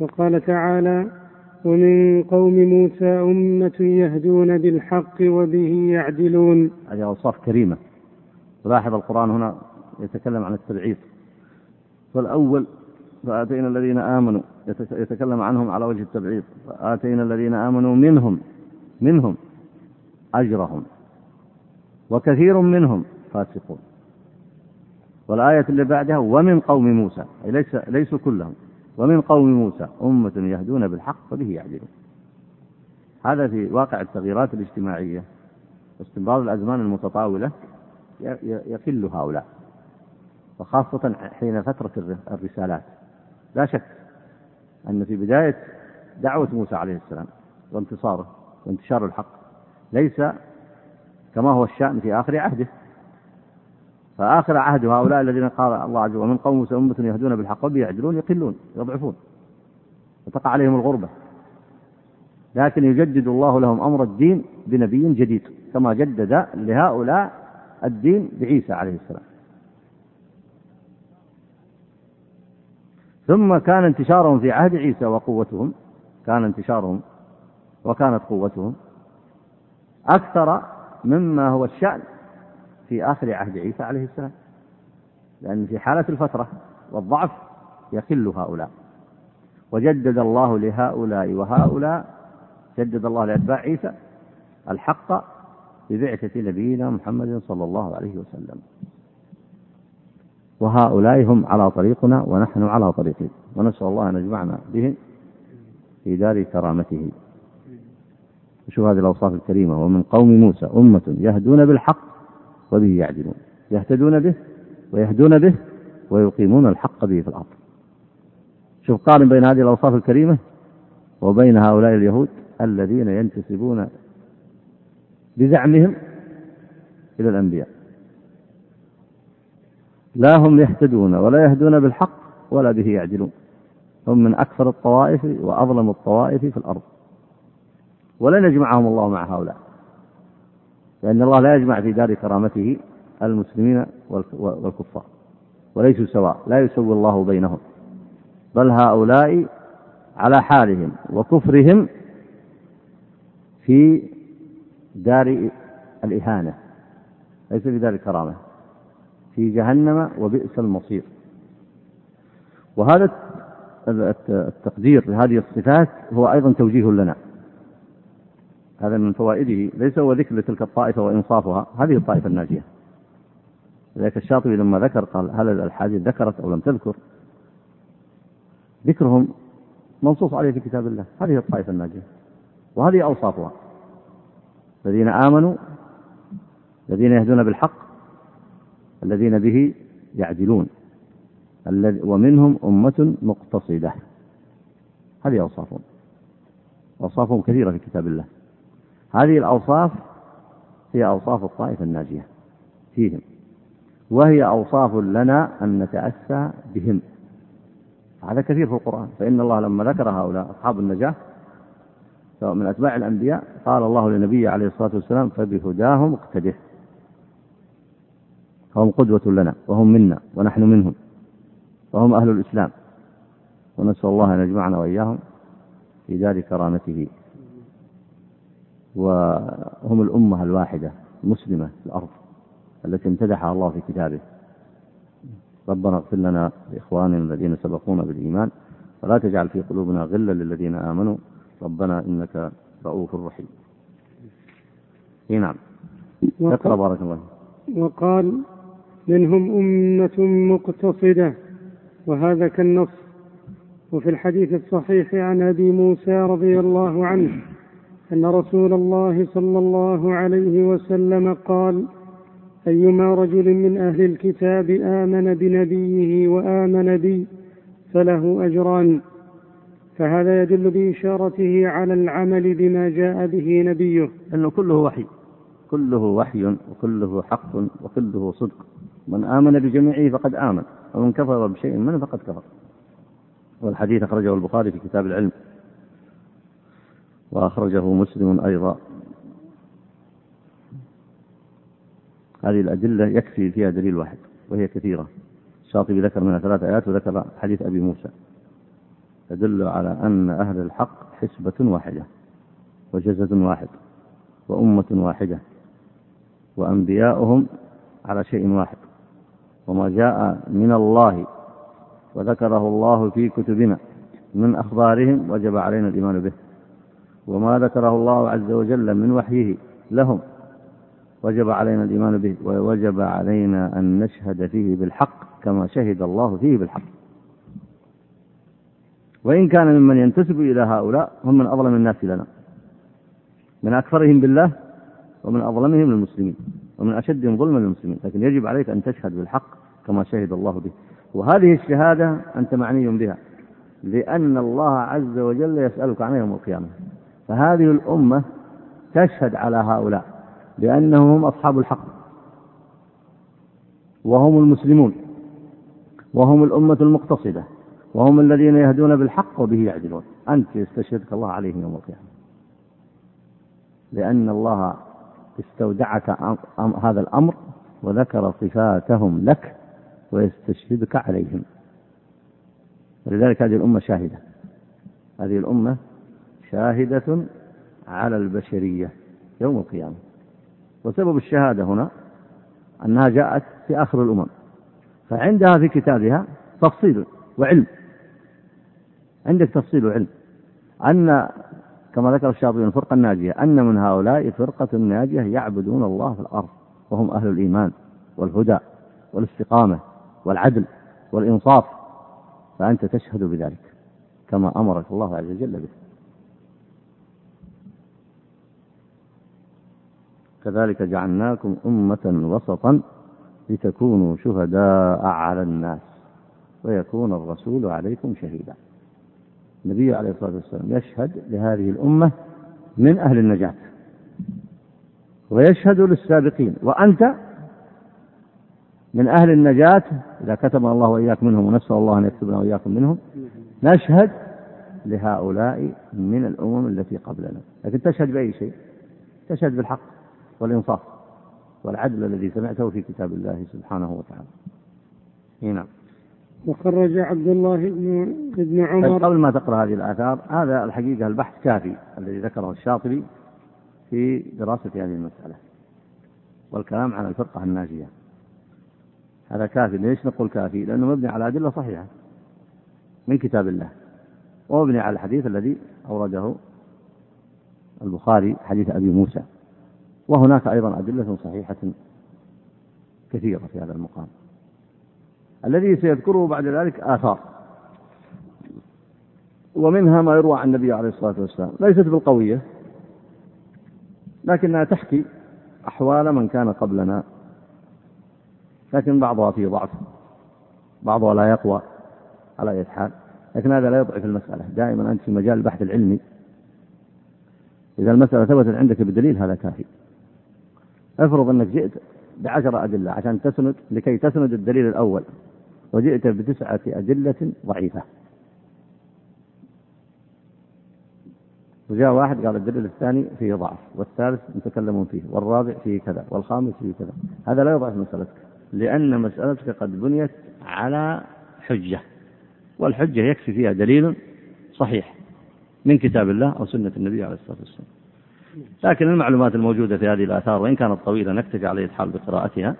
B: وقال تعالى ومن قوم موسى أمة يهدون بالحق وبه يعدلون
A: هذه أوصاف كريمة لاحظ القرآن هنا يتكلم عن التبعيض فالأول فآتينا الذين آمنوا يتكلم عنهم على وجه التبعيض فآتينا الذين آمنوا منهم منهم أجرهم وكثير منهم فاسقون والآية اللي بعدها ومن قوم موسى أي ليس ليسوا كلهم ومن قوم موسى أمة يهدون بالحق فبه يعدلون هذا في واقع التغييرات الاجتماعية واستمرار الأزمان المتطاولة يقل هؤلاء وخاصة حين فترة الرسالات لا شك أن في بداية دعوة موسى عليه السلام وانتصاره وانتشار الحق ليس كما هو الشأن في آخر عهده فآخر عهد هؤلاء الذين قال الله عز وجل ومن قوم موسى أمة يهدون بالحق وبه يعدلون يقلون يضعفون وتقع عليهم الغربة لكن يجدد الله لهم أمر الدين بنبي جديد كما جدد لهؤلاء الدين بعيسى عليه السلام ثم كان انتشارهم في عهد عيسى وقوتهم كان انتشارهم وكانت قوتهم أكثر مما هو الشأن في آخر عهد عيسى عليه السلام لأن في حالة الفترة والضعف يقل هؤلاء وجدد الله لهؤلاء وهؤلاء جدد الله لأتباع عيسى الحق ببعثة نبينا محمد صلى الله عليه وسلم وهؤلاء هم على طريقنا ونحن على طريقهم ونسأل الله أن يجمعنا بهم في دار كرامته شوف هذه الأوصاف الكريمة ومن قوم موسى أمة يهدون بالحق وبه يعدلون يهتدون به ويهدون به ويقيمون الحق به في الأرض شوف قارن بين هذه الأوصاف الكريمة وبين هؤلاء اليهود الذين ينتسبون بزعمهم إلى الأنبياء لا هم يهتدون ولا يهدون بالحق ولا به يعدلون هم من أكثر الطوائف وأظلم الطوائف في الأرض ولن يجمعهم الله مع هؤلاء لأن الله لا يجمع في دار كرامته المسلمين والكفار وليسوا سواء لا يسوي الله بينهم بل هؤلاء على حالهم وكفرهم في دار الإهانة ليس في دار الكرامة في جهنم وبئس المصير وهذا التقدير لهذه الصفات هو أيضا توجيه لنا هذا من فوائده ليس هو ذكر لتلك الطائفة وإنصافها هذه الطائفة الناجية لذلك الشاطبي لما ذكر قال هل الأحاديث ذكرت أو لم تذكر ذكرهم منصوص عليه في كتاب الله هذه الطائفة الناجية وهذه أوصافها الذين آمنوا الذين يهدون بالحق الذين به يعدلون ومنهم أمة مقتصدة هذه أوصافهم أوصافهم كثيرة في كتاب الله هذه الأوصاف هي أوصاف الطائفة الناجية فيهم وهي أوصاف لنا أن نتأسى بهم هذا كثير في القرآن فإن الله لما ذكر هؤلاء أصحاب النجاة سواء من أتباع الأنبياء قال الله للنبي عليه الصلاة والسلام فبهداهم اقتده فهم قدوة لنا وهم منا ونحن منهم وهم أهل الإسلام ونسأل الله أن يجمعنا وإياهم في دار كرامته وهم الأمة الواحدة المسلمة في الأرض التي امتدحها الله في كتابه ربنا اغفر لنا لإخواننا الذين سبقونا بالإيمان ولا تجعل في قلوبنا غلا للذين آمنوا ربنا إنك رؤوف رحيم اي نعم اقرا بارك الله
B: وقال منهم أمة مقتصدة وهذا كالنص وفي الحديث الصحيح عن أبي موسى رضي الله عنه ان رسول الله صلى الله عليه وسلم قال ايما رجل من اهل الكتاب امن بنبيه وامن بي فله اجران فهذا يدل باشارته على العمل بما جاء به نبيه
A: انه كله وحي كله وحي وكله حق وكله صدق من امن بجميعه فقد امن ومن كفر بشيء منه فقد كفر والحديث اخرجه البخاري في كتاب العلم وأخرجه مسلم أيضا هذه الأدلة يكفي فيها دليل واحد وهي كثيرة الشاطبي ذكر منها ثلاث آيات وذكر حديث أبي موسى تدل على أن أهل الحق حسبة واحدة وجسد واحد وأمة واحدة وأنبياؤهم على شيء واحد وما جاء من الله وذكره الله في كتبنا من أخبارهم وجب علينا الإيمان به وما ذكره الله عز وجل من وحيه لهم وجب علينا الإيمان به ووجب علينا أن نشهد فيه بالحق كما شهد الله فيه بالحق وإن كان ممن ينتسب إلى هؤلاء هم من أظلم الناس لنا من أكثرهم بالله ومن أظلمهم للمسلمين ومن أشدهم ظلما للمسلمين لكن يجب عليك أن تشهد بالحق كما شهد الله به وهذه الشهادة أنت معني بها لأن الله عز وجل يسألك عنها يوم القيامة فهذه الأمة تشهد على هؤلاء لأنهم هم أصحاب الحق وهم المسلمون وهم الأمة المقتصدة وهم الذين يهدون بالحق وبه يعدلون أنت يستشهدك الله عليهم يوم القيامة لأن الله استودعك هذا الأمر وذكر صفاتهم لك ويستشهدك عليهم ولذلك هذه الأمة شاهدة هذه الأمة شاهدة على البشرية يوم القيامة وسبب الشهادة هنا أنها جاءت في آخر الأمم فعندها في كتابها تفصيل وعلم عندك تفصيل وعلم أن كما ذكر الشاطبي الفرقة الناجية أن من هؤلاء فرقة ناجية يعبدون الله في الأرض وهم أهل الإيمان والهدى والاستقامة والعدل والإنصاف فأنت تشهد بذلك كما أمرك الله عز وجل به كذلك جعلناكم أمة وسطا لتكونوا شهداء على الناس ويكون الرسول عليكم شهيدا النبي عليه الصلاة والسلام يشهد لهذه الأمة من أهل النجاة ويشهد للسابقين وأنت من أهل النجاة إذا كتب الله وإياك منهم ونسأل الله أن يكتبنا وإياكم منهم نشهد لهؤلاء من الأمم التي قبلنا لكن تشهد بأي شيء تشهد بالحق والإنصاف والعدل الذي سمعته في كتاب الله سبحانه وتعالى نعم
B: وخرج عبد الله بن عمر
A: طيب، قبل ما تقرا هذه الاثار هذا الحقيقه البحث كافي الذي ذكره الشاطبي في دراسه هذه المساله والكلام على الفرقه الناجيه هذا كافي ليش نقول كافي لانه مبني على ادله صحيحه من كتاب الله ومبني على الحديث الذي اورده البخاري حديث ابي موسى وهناك أيضا أدلة صحيحة كثيرة في هذا المقام الذي سيذكره بعد ذلك آثار ومنها ما يروى عن النبي عليه الصلاة والسلام ليست بالقوية لكنها تحكي أحوال من كان قبلنا لكن بعضها فيه ضعف بعضها لا يقوى على أي حال لكن هذا لا يضعف المسألة دائما أنت في مجال البحث العلمي إذا المسألة ثبتت عندك بدليل هذا كافي افرض أنك جئت بعشرة أدلة عشان تسند لكي تسند الدليل الأول وجئت بتسعة أدلة ضعيفة وجاء واحد قال الدليل الثاني فيه ضعف والثالث يتكلمون فيه والرابع فيه كذا والخامس فيه كذا هذا لا يضعف مسألتك لأن مسألتك قد بنيت على حجة والحجة يكفي فيها دليل صحيح من كتاب الله أو سنة النبي عليه الصلاة والسلام لكن المعلومات الموجودة في هذه الآثار وإن كانت طويلة نكتفي على الحال بقراءتها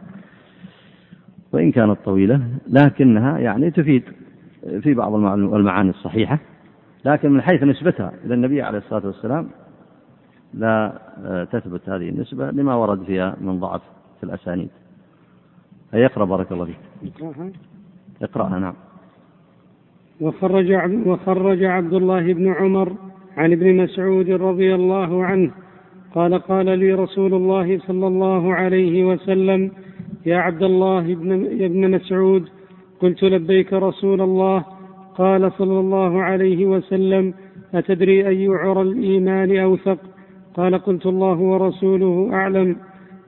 A: وإن كانت طويلة لكنها يعني تفيد في بعض المعاني الصحيحة لكن من حيث نسبتها إلى النبي عليه الصلاة والسلام لا آه، تثبت هذه النسبة لما ورد فيها من ضعف في الأسانيد اقرأ بارك الله فيك اقرأها اقرأها نعم
B: وخرج وخرج عبد الله بن عمر عن ابن مسعود رضي الله عنه قال قال لي رسول الله صلى الله عليه وسلم يا عبد الله بن, يا ابن مسعود قلت لبيك رسول الله قال صلى الله عليه وسلم أتدري أي عرى الإيمان أوثق قال قلت الله ورسوله أعلم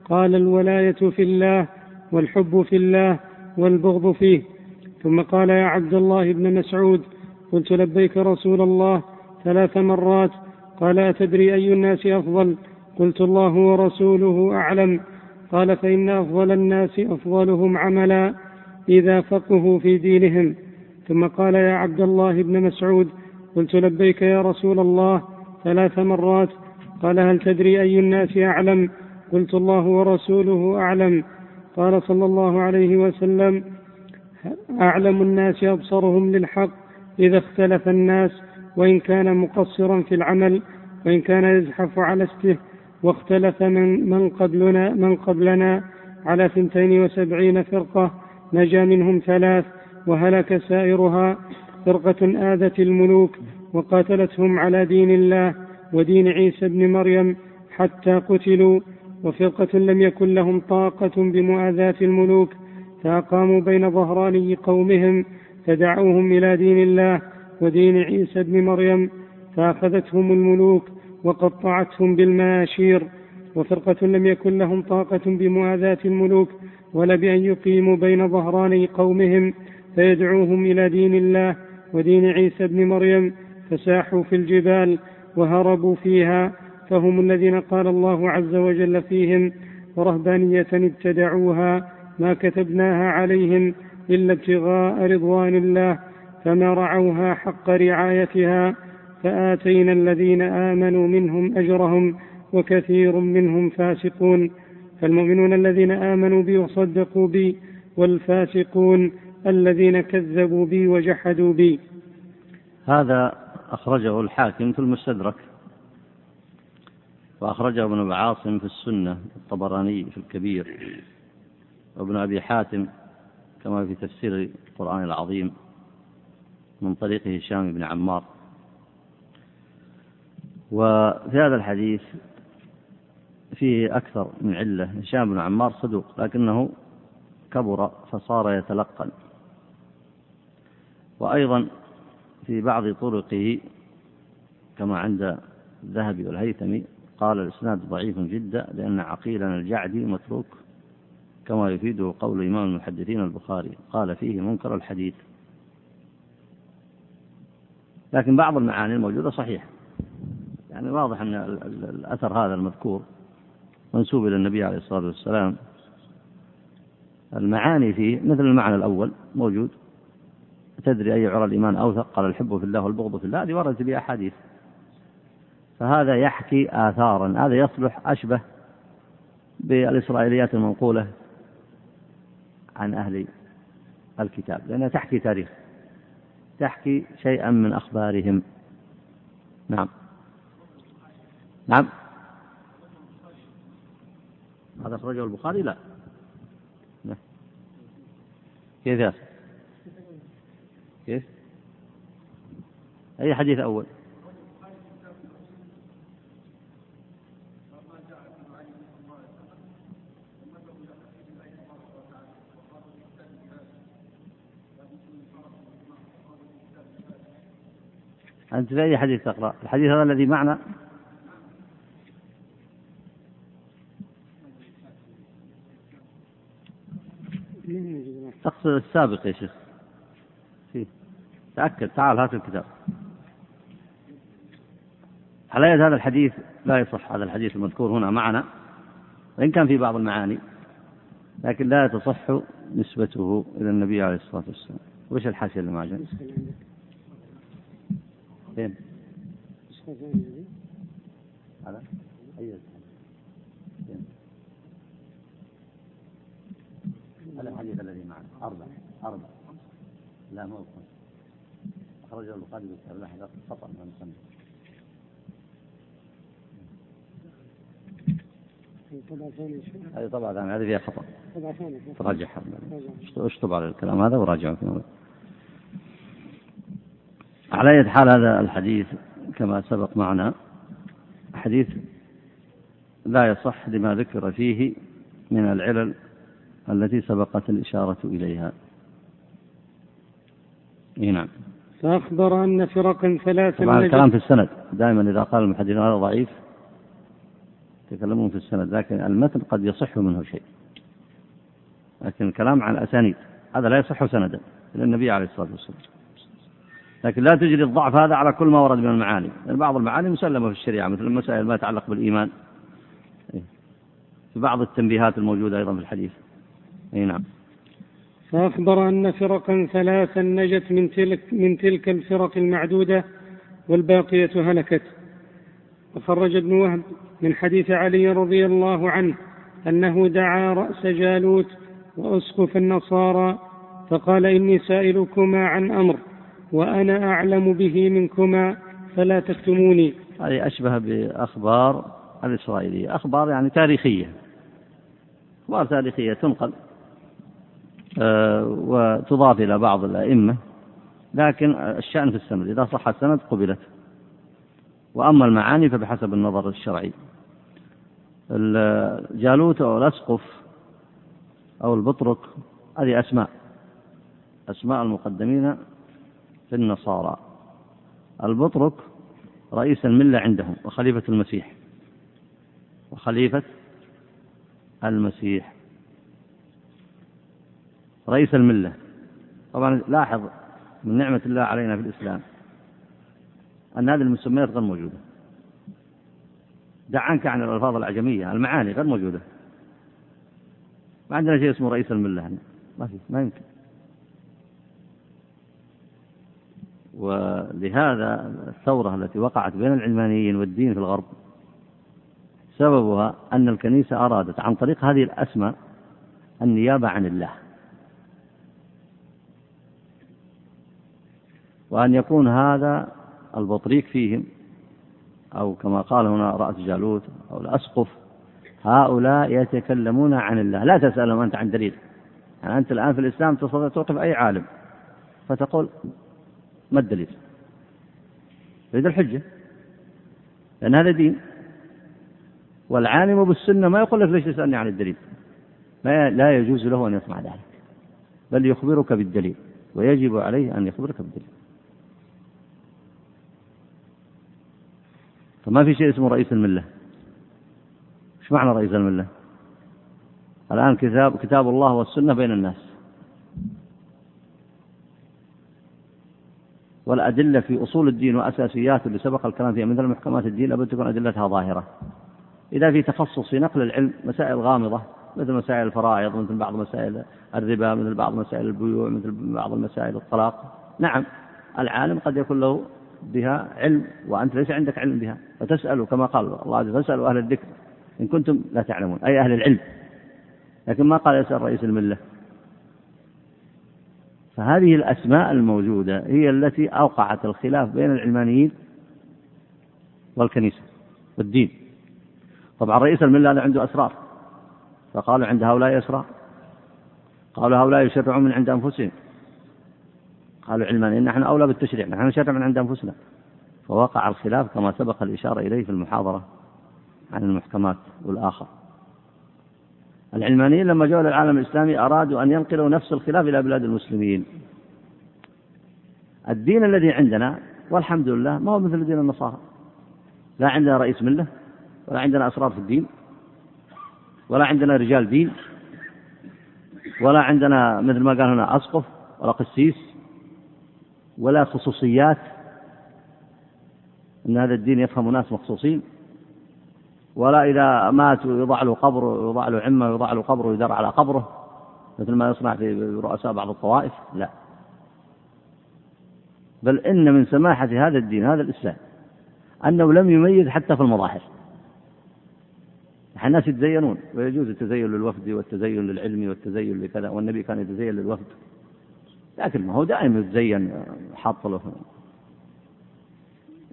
B: قال الولاية في الله والحب في الله والبغض فيه ثم قال يا عبد الله بن مسعود قلت لبيك رسول الله ثلاث مرات قال أتدري أي الناس أفضل قلت الله ورسوله أعلم قال فإن أفضل الناس أفضلهم عملا إذا فقهوا في دينهم ثم قال يا عبد الله بن مسعود قلت لبيك يا رسول الله ثلاث مرات قال هل تدري أي الناس أعلم قلت الله ورسوله أعلم قال صلى الله عليه وسلم أعلم الناس أبصرهم للحق إذا اختلف الناس وإن كان مقصرا في العمل وإن كان يزحف على استه واختلف من, من قبلنا من قبلنا على ثنتين وسبعين فرقة نجا منهم ثلاث وهلك سائرها فرقة آذت الملوك وقاتلتهم على دين الله ودين عيسى ابن مريم حتى قتلوا وفرقة لم يكن لهم طاقة بمؤاذاة الملوك فأقاموا بين ظهراني قومهم فدعوهم إلى دين الله ودين عيسى ابن مريم فأخذتهم الملوك وقطعتهم بالماشير وفرقة لم يكن لهم طاقة بمؤاذاة الملوك ولا بأن يقيموا بين ظهراني قومهم فيدعوهم إلى دين الله ودين عيسى ابن مريم فساحوا في الجبال وهربوا فيها فهم الذين قال الله عز وجل فيهم ورهبانية ابتدعوها ما كتبناها عليهم إلا ابتغاء رضوان الله فما رعوها حق رعايتها فآتينا الذين آمنوا منهم أجرهم وكثير منهم فاسقون فالمؤمنون الذين آمنوا بي وصدقوا بي والفاسقون الذين كذبوا بي وجحدوا بي
A: هذا أخرجه الحاكم في المستدرك وأخرجه ابن عاصم في السنة الطبراني في الكبير وابن أبي حاتم كما في تفسير القرآن العظيم من طريق هشام بن عمار وفي هذا الحديث فيه أكثر من علة هشام بن عمار صدوق لكنه كبر فصار يتلقن وأيضا في بعض طرقه كما عند الذهبي والهيثمي قال الإسناد ضعيف جدا لأن عقيلا الجعدي متروك كما يفيده قول إمام المحدثين البخاري قال فيه منكر الحديث لكن بعض المعاني الموجودة صحيحة يعني واضح أن الأثر هذا المذكور منسوب إلى النبي عليه الصلاة والسلام المعاني فيه مثل المعنى الأول موجود تدري أي عرى الإيمان أوثق قال الحب في الله والبغض في الله هذه وردت بأحاديث فهذا يحكي آثارا هذا يصلح أشبه بالإسرائيليات المنقولة عن أهل الكتاب لأنها تحكي تاريخ تحكي شيئا من أخبارهم نعم نعم هذا أخرجه البخاري لا كيف يا كيف أي حديث أول أنت في أي حديث تقرأ الحديث هذا الذي معنا السابق يا شيخ تأكد تعال هات الكتاب على يد هذا الحديث لا يصح هذا الحديث المذكور هنا معنا وإن كان في بعض المعاني لكن لا تصح نسبته إلى النبي عليه الصلاة والسلام وش الحاشية اللي معجن فين على أيوة. الحديث الذي معنا أربع أربع لا ما أقول أخرجه البخاري والترمذي هذا خطأ من سنة هذه طبعا ثانية هذه فيها خطأ تراجع ثانية اشطب على الكلام هذا وراجعه في على أية حال هذا الحديث كما سبق معنا حديث لا يصح لما ذكر فيه من العلل التي سبقت الإشارة إليها نعم
B: فأخبر أن فرقا ثلاثة
A: طبعا الكلام في السند دائما إذا قال المحدثون هذا ضعيف يتكلمون في السند لكن المتن قد يصح منه شيء لكن الكلام عن الأسانيد هذا لا يصح سندا إلى النبي عليه الصلاة والسلام لكن لا تجري الضعف هذا على كل ما ورد من المعاني لأن بعض المعاني مسلمة في الشريعة مثل المسائل ما يتعلق بالإيمان إيه. في بعض التنبيهات الموجودة أيضا في الحديث اي نعم
B: فأخبر أن فرقا ثلاثا نجت من تلك, من تلك الفرق المعدودة والباقية هلكت وخرج ابن وهب من حديث علي رضي الله عنه أنه دعا رأس جالوت وأسقف النصارى فقال إني سائلكما عن أمر وأنا أعلم به منكما فلا تكتموني
A: هذه أشبه بأخبار الإسرائيلية أخبار يعني تاريخية أخبار تاريخية تنقل آه، وتضاف إلى بعض الأئمة لكن الشأن في السند إذا صح السند قبلت وأما المعاني فبحسب النظر الشرعي الجالوت أو الأسقف أو البطرق هذه أسماء أسماء المقدمين في النصارى البطرق رئيس الملة عندهم وخليفة المسيح وخليفة المسيح رئيس الملة طبعا لاحظ من نعمة الله علينا في الإسلام أن هذه المسميات غير موجودة دع عنك عن الألفاظ الأعجمية المعاني غير موجودة ما عندنا شيء اسمه رئيس الملة هنا ما في ما يمكن ولهذا الثورة التي وقعت بين العلمانيين والدين في الغرب سببها أن الكنيسة أرادت عن طريق هذه الأسماء النيابة عن الله وأن يكون هذا البطريق فيهم أو كما قال هنا رأس جالوت أو الأسقف هؤلاء يتكلمون عن الله لا تسألهم أنت عن دليل يعني أنت الآن في الإسلام تستطيع توقف أي عالم فتقول ما الدليل يريد الحجة لأن هذا دين والعالم بالسنة ما يقول لك ليش تسألني عن الدليل ما لا يجوز له أن يسمع ذلك بل يخبرك بالدليل ويجب عليه أن يخبرك بالدليل ما في شيء اسمه رئيس الملة ايش معنى رئيس الملة الآن كتاب, كتاب الله والسنة بين الناس والأدلة في أصول الدين وأساسياته اللي سبق الكلام فيها مثل محكمات الدين لابد تكون أدلتها ظاهرة إذا في تخصص في نقل العلم مسائل غامضة مثل مسائل الفرائض مثل بعض مسائل الربا مثل بعض مسائل البيوع مثل بعض المسائل الطلاق نعم العالم قد يكون له بها علم وأنت ليس عندك علم بها فتسألوا كما قال الله عز وجل فاسألوا أهل الذكر إن كنتم لا تعلمون أي أهل العلم لكن ما قال يسأل رئيس الملة فهذه الأسماء الموجودة هي التي أوقعت الخلاف بين العلمانيين والكنيسة والدين طبعا رئيس الملة هذا عنده أسرار فقالوا عند هؤلاء أسرار قالوا هؤلاء يشرعون من عند أنفسهم قالوا علما إن نحن أولى بالتشريع نحن نشرع من عند أنفسنا فوقع الخلاف كما سبق الإشارة إليه في المحاضرة عن المحكمات والآخر العلمانيين لما جاءوا للعالم الإسلامي أرادوا أن ينقلوا نفس الخلاف إلى بلاد المسلمين الدين الذي عندنا والحمد لله ما هو مثل دين النصارى لا عندنا رئيس ملة ولا عندنا أسرار في الدين ولا عندنا رجال دين ولا عندنا مثل ما قال هنا أسقف ولا قسيس ولا خصوصيات أن هذا الدين يفهم ناس مخصوصين ولا إذا مات يوضع له قبر ويوضع له عمة ويوضع له قبر ويدار على قبره مثل ما يصنع في رؤساء بعض الطوائف لا بل إن من سماحة هذا الدين هذا الإسلام أنه لم يميز حتى في المظاهر الناس يتزينون ويجوز التزين للوفد والتزين للعلم والتزين لكذا والنبي كان يتزين للوفد لكن ما هو دائم يتزين حاط له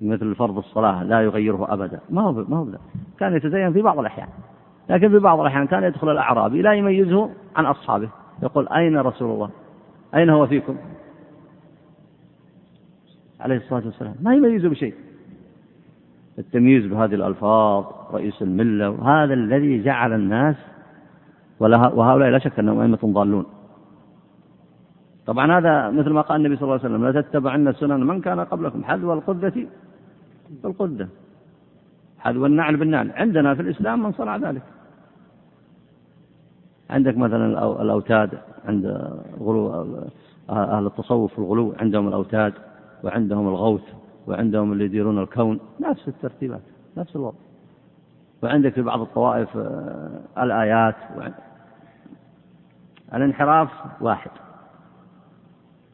A: مثل فرض الصلاة لا يغيره أبدا ما هو ما هو كان يتزين في بعض الأحيان لكن في بعض الأحيان كان يدخل الأعرابي لا يميزه عن أصحابه يقول أين رسول الله أين هو فيكم عليه الصلاة والسلام ما يميزه بشيء التمييز بهذه الألفاظ رئيس الملة وهذا الذي جعل الناس وهؤلاء لا شك أنهم أئمة ضالون طبعا هذا مثل ما قال النبي صلى الله عليه وسلم لا تتبعن سنن من كان قبلكم حذو القدة بالقدة حذو النعل بالنعل عندنا في الإسلام من صنع ذلك عندك مثلا الأوتاد عند غلو أهل التصوف في الغلو عندهم الأوتاد وعندهم الغوث وعندهم اللي يديرون الكون نفس الترتيبات نفس الوضع وعندك في بعض الطوائف آه، الآيات الانحراف واحد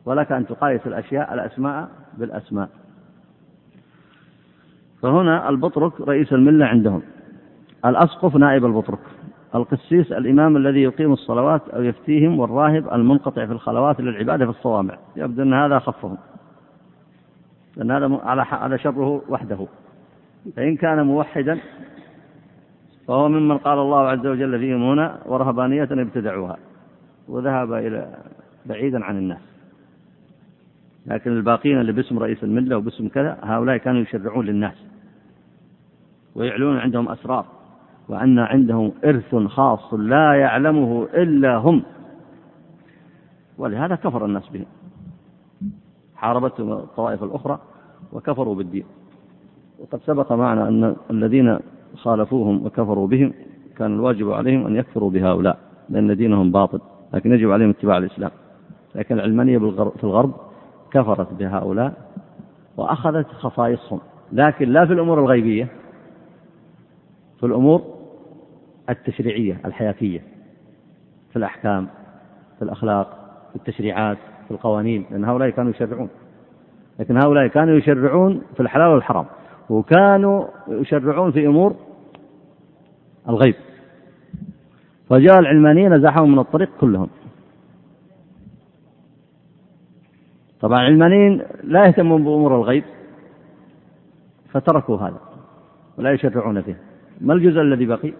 A: ولك أن تقايس الأشياء الأسماء بالأسماء فهنا البطرك رئيس الملة عندهم الأسقف نائب البطرك القسيس الإمام الذي يقيم الصلوات أو يفتيهم والراهب المنقطع في الخلوات للعبادة في الصوامع يبدو أن هذا خفهم لأن هذا على على شره وحده فإن كان موحدا فهو ممن قال الله عز وجل فيهم هنا ورهبانية ابتدعوها وذهب إلى بعيدا عن الناس لكن الباقين اللي باسم رئيس الملة وباسم كذا هؤلاء كانوا يشرعون للناس ويعلون عندهم أسرار وأن عندهم إرث خاص لا يعلمه إلا هم ولهذا كفر الناس بهم حاربتهم الطوائف الأخرى وكفروا بالدين وقد سبق معنا أن الذين خالفوهم وكفروا بهم كان الواجب عليهم أن يكفروا بهؤلاء لأن دينهم باطل لكن يجب عليهم اتباع الإسلام لكن العلمانية في الغرب كفرت بهؤلاء وأخذت خصائصهم لكن لا في الأمور الغيبية في الأمور التشريعية الحياتية في الأحكام في الأخلاق في التشريعات في القوانين لأن هؤلاء كانوا يشرعون لكن هؤلاء كانوا يشرعون في الحلال والحرام وكانوا يشرعون في أمور الغيب فجاء العلمانيين نزحهم من الطريق كلهم طبعا العلمانيين لا يهتمون بأمور الغيب فتركوا هذا ولا يشرعون فيه ما الجزء الذي بقي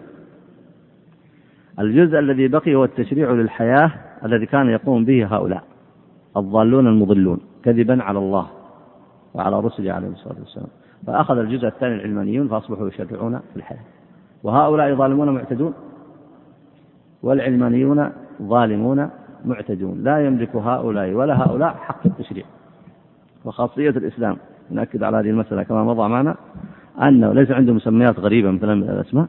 A: الجزء الذي بقي هو التشريع للحياة الذي كان يقوم به هؤلاء الضالون المضلون كذبا على الله وعلى رسله عليه الصلاة والسلام فأخذ الجزء الثاني العلمانيون فأصبحوا يشرعون في الحياة وهؤلاء ظالمون معتدون والعلمانيون ظالمون معتدون لا يملك هؤلاء ولا هؤلاء حق التشريع وخاصية الإسلام نأكد على هذه المسألة كما مضى معنا أنه ليس عنده مسميات غريبة مثلا من الأسماء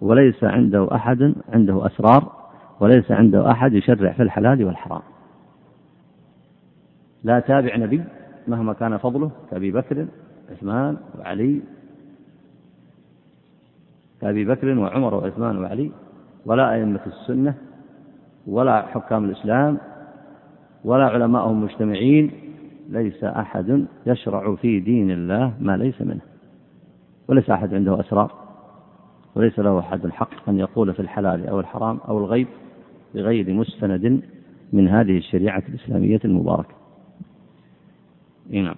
A: وليس عنده أحد عنده أسرار وليس عنده أحد يشرع في الحلال والحرام لا تابع نبي مهما كان فضله كأبي بكر عثمان وعلي كأبي بكر وعمر وعثمان وعلي ولا أئمة السنة ولا حكام الإسلام ولا علماءهم مجتمعين ليس أحد يشرع في دين الله ما ليس منه وليس أحد عنده أسرار وليس له أحد الحق أن يقول في الحلال أو الحرام أو الغيب بغير مستند من هذه الشريعة الإسلامية المباركة إيه نعم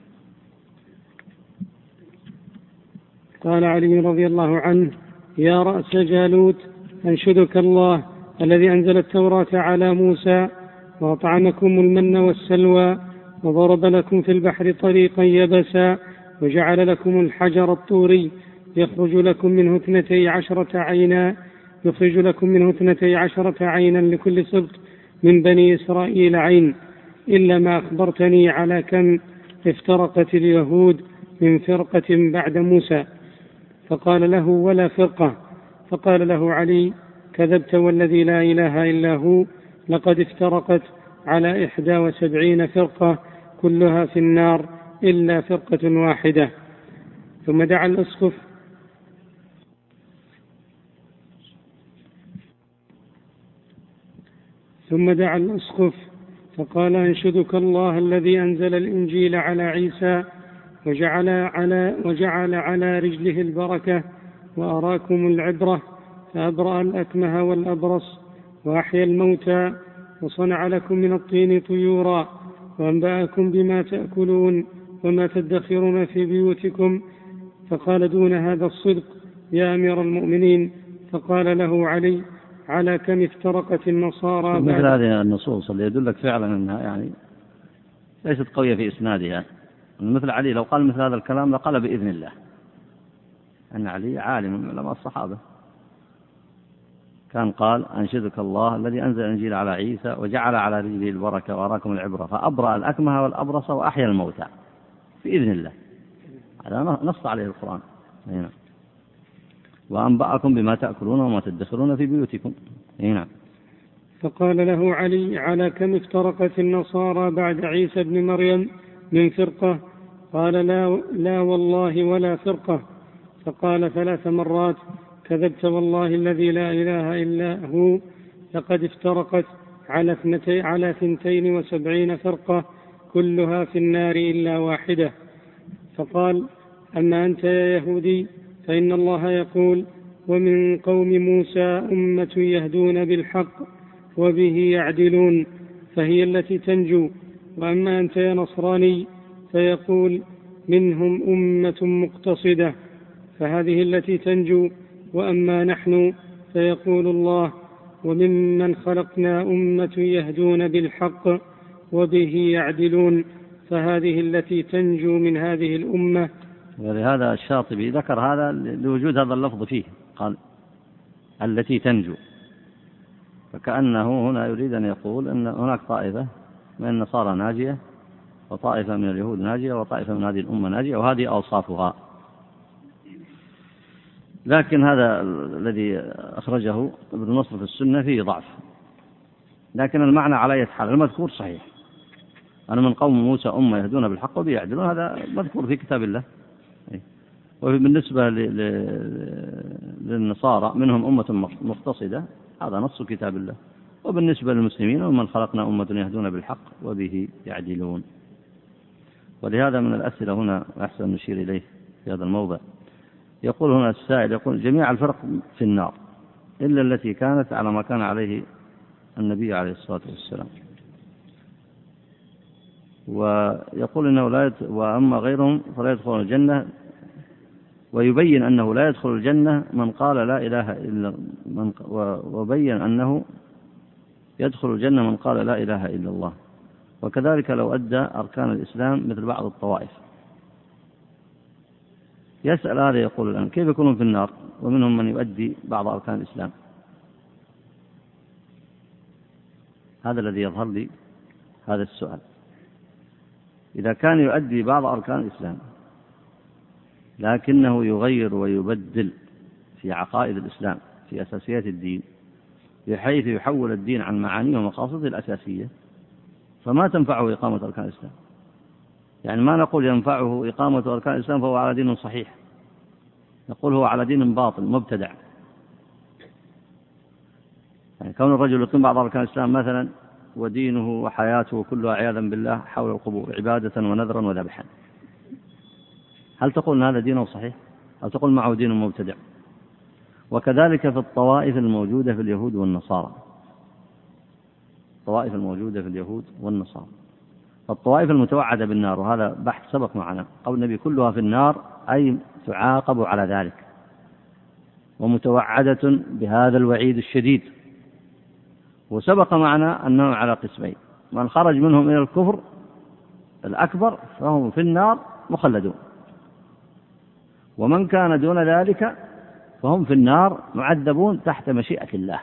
B: قال علي رضي الله عنه يا رأس جالوت أنشدك الله الذي أنزل التوراة على موسى وأطعمكم المن والسلوى وضرب لكم في البحر طريقا يبسا وجعل لكم الحجر الطوري يخرج لكم منه اثنتي عشرة عينا يخرج لكم منه اثنتي عشرة عينا لكل سبط من بني إسرائيل عين إلا ما أخبرتني على كم افترقت اليهود من فرقة بعد موسى فقال له ولا فرقة فقال له علي كذبت والذي لا إله إلا هو لقد افترقت على إحدى وسبعين فرقة كلها في النار إلا فرقة واحدة ثم دعا الأسقف ثم دعا الأسقف فقال أنشدك الله الذي أنزل الإنجيل على عيسى وجعل على وجعل على رجله البركة وأراكم العبرة فأبرأ الأكمه والأبرص وأحيا الموتى وصنع لكم من الطين طيورا وأنبأكم بما تأكلون وما تدخرون في بيوتكم فقال دون هذا الصدق يا أمير المؤمنين فقال له علي على كم افترقت النصارى
A: بعد مثل
B: هذه
A: النصوص اللي يدلك فعلا أنها يعني ليست قوية في إسنادها مثل علي لو قال مثل هذا الكلام لقال بإذن الله أن علي عالم من علماء الصحابة كان قال أنشدك الله الذي أنزل الإنجيل على عيسى وجعل على رجله البركة وأراكم العبرة فأبرأ الأكمه والأبرص وأحيا الموتى بإذن الله هذا نص عليه القرآن هنا. نعم. وأنبأكم بما تأكلون وما تدخرون في بيوتكم هنا. نعم.
B: فقال له علي على كم افترقت النصارى بعد عيسى بن مريم من فرقة قال لا, لا والله ولا فرقة فقال ثلاث مرات كذبت والله الذي لا إله إلا هو لقد افترقت على اثنتي على ثنتين وسبعين فرقة كلها في النار إلا واحدة فقال أما أنت يا يهودي فإن الله يقول ومن قوم موسى أمة يهدون بالحق وبه يعدلون فهي التي تنجو وأما أنت يا نصراني فيقول منهم أمة مقتصدة فهذه التي تنجو واما نحن فيقول الله وممن خلقنا امه يهدون بالحق وبه يعدلون فهذه التي تنجو من هذه الامه
A: ولهذا الشاطبي ذكر هذا لوجود هذا اللفظ فيه قال التي تنجو فكأنه هنا يريد أن يقول أن هناك طائفة من النصارى ناجية وطائفة من اليهود ناجية وطائفة من هذه الأمة ناجية وهذه أوصافها لكن هذا الذي أخرجه ابن نصر في السنة فيه ضعف لكن المعنى على حال المذكور صحيح أنا من قوم موسى أمة يهدون بالحق وبه يعدلون هذا مذكور في كتاب الله إيه. وبالنسبة للنصارى منهم أمة مقتصدة هذا نص كتاب الله وبالنسبة للمسلمين ومن خلقنا أمة يهدون بالحق وبه يعدلون ولهذا من الأسئلة هنا أحسن نشير إليه في هذا الموضع يقول هنا السائل يقول جميع الفرق في النار إلا التي كانت على ما كان عليه النبي عليه الصلاة والسلام ويقول انه لا يت... واما غيرهم فلا يدخلون الجنه ويبين انه لا يدخل الجنه من قال لا اله الا من وبين انه يدخل الجنه من قال لا اله الا الله وكذلك لو ادى اركان الاسلام مثل بعض الطوائف يسأل هذا يقول الآن كيف يكونون في النار ومنهم من يؤدي بعض أركان الإسلام هذا الذي يظهر لي هذا السؤال إذا كان يؤدي بعض أركان الإسلام لكنه يغير ويبدل في عقائد الإسلام في أساسيات الدين بحيث يحول الدين عن معانيه ومقاصده الأساسية فما تنفعه إقامة أركان الإسلام يعني ما نقول ينفعه إقامة أركان الإسلام فهو على دين صحيح نقول هو على دين باطل مبتدع يعني كون الرجل يقيم بعض أركان الإسلام مثلا ودينه وحياته كلها عياذا بالله حول القبور عبادة ونذرا وذبحا هل تقول أن هذا دين صحيح؟ هل تقول معه دين مبتدع؟ وكذلك في الطوائف الموجودة في اليهود والنصارى الطوائف الموجودة في اليهود والنصارى الطوائف المتوعدة بالنار وهذا بحث سبق معنا قول النبي كلها في النار أي تعاقب على ذلك ومتوعدة بهذا الوعيد الشديد وسبق معنا أنهم على قسمين من خرج منهم إلى الكفر الأكبر فهم في النار مخلدون ومن كان دون ذلك فهم في النار معذبون تحت مشيئة الله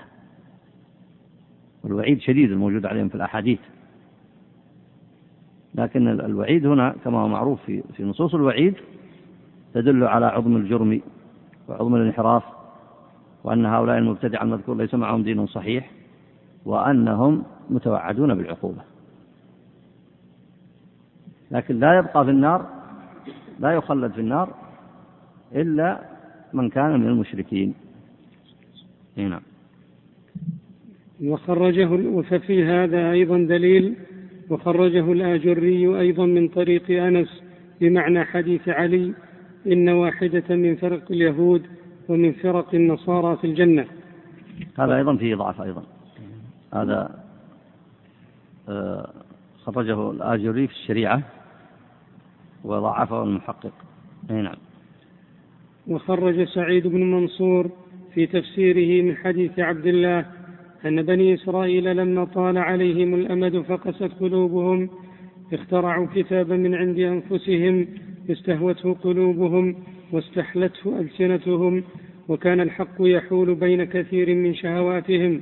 A: والوعيد شديد الموجود عليهم في الأحاديث لكن الوعيد هنا كما هو معروف في في نصوص الوعيد تدل على عظم الجرم وعظم الانحراف وأن هؤلاء المبتدع المذكور ليس معهم دين صحيح وأنهم متوعدون بالعقوبة لكن لا يبقى في النار لا يخلد في النار إلا من كان من المشركين هنا إيه نعم.
B: وخرجه ففي هذا أيضا دليل وخرجه الآجري أيضا من طريق أنس بمعنى حديث علي إن واحدة من فرق اليهود ومن فرق النصارى في الجنة
A: هذا أيضا فيه ضعف أيضا هذا آه، خرجه الآجري في الشريعة وضعفه المحقق نعم
B: وخرج سعيد بن منصور في تفسيره من حديث عبد الله أن بني إسرائيل لما طال عليهم الأمد فقست قلوبهم اخترعوا كتابا من عند أنفسهم استهوته قلوبهم واستحلته ألسنتهم وكان الحق يحول بين كثير من شهواتهم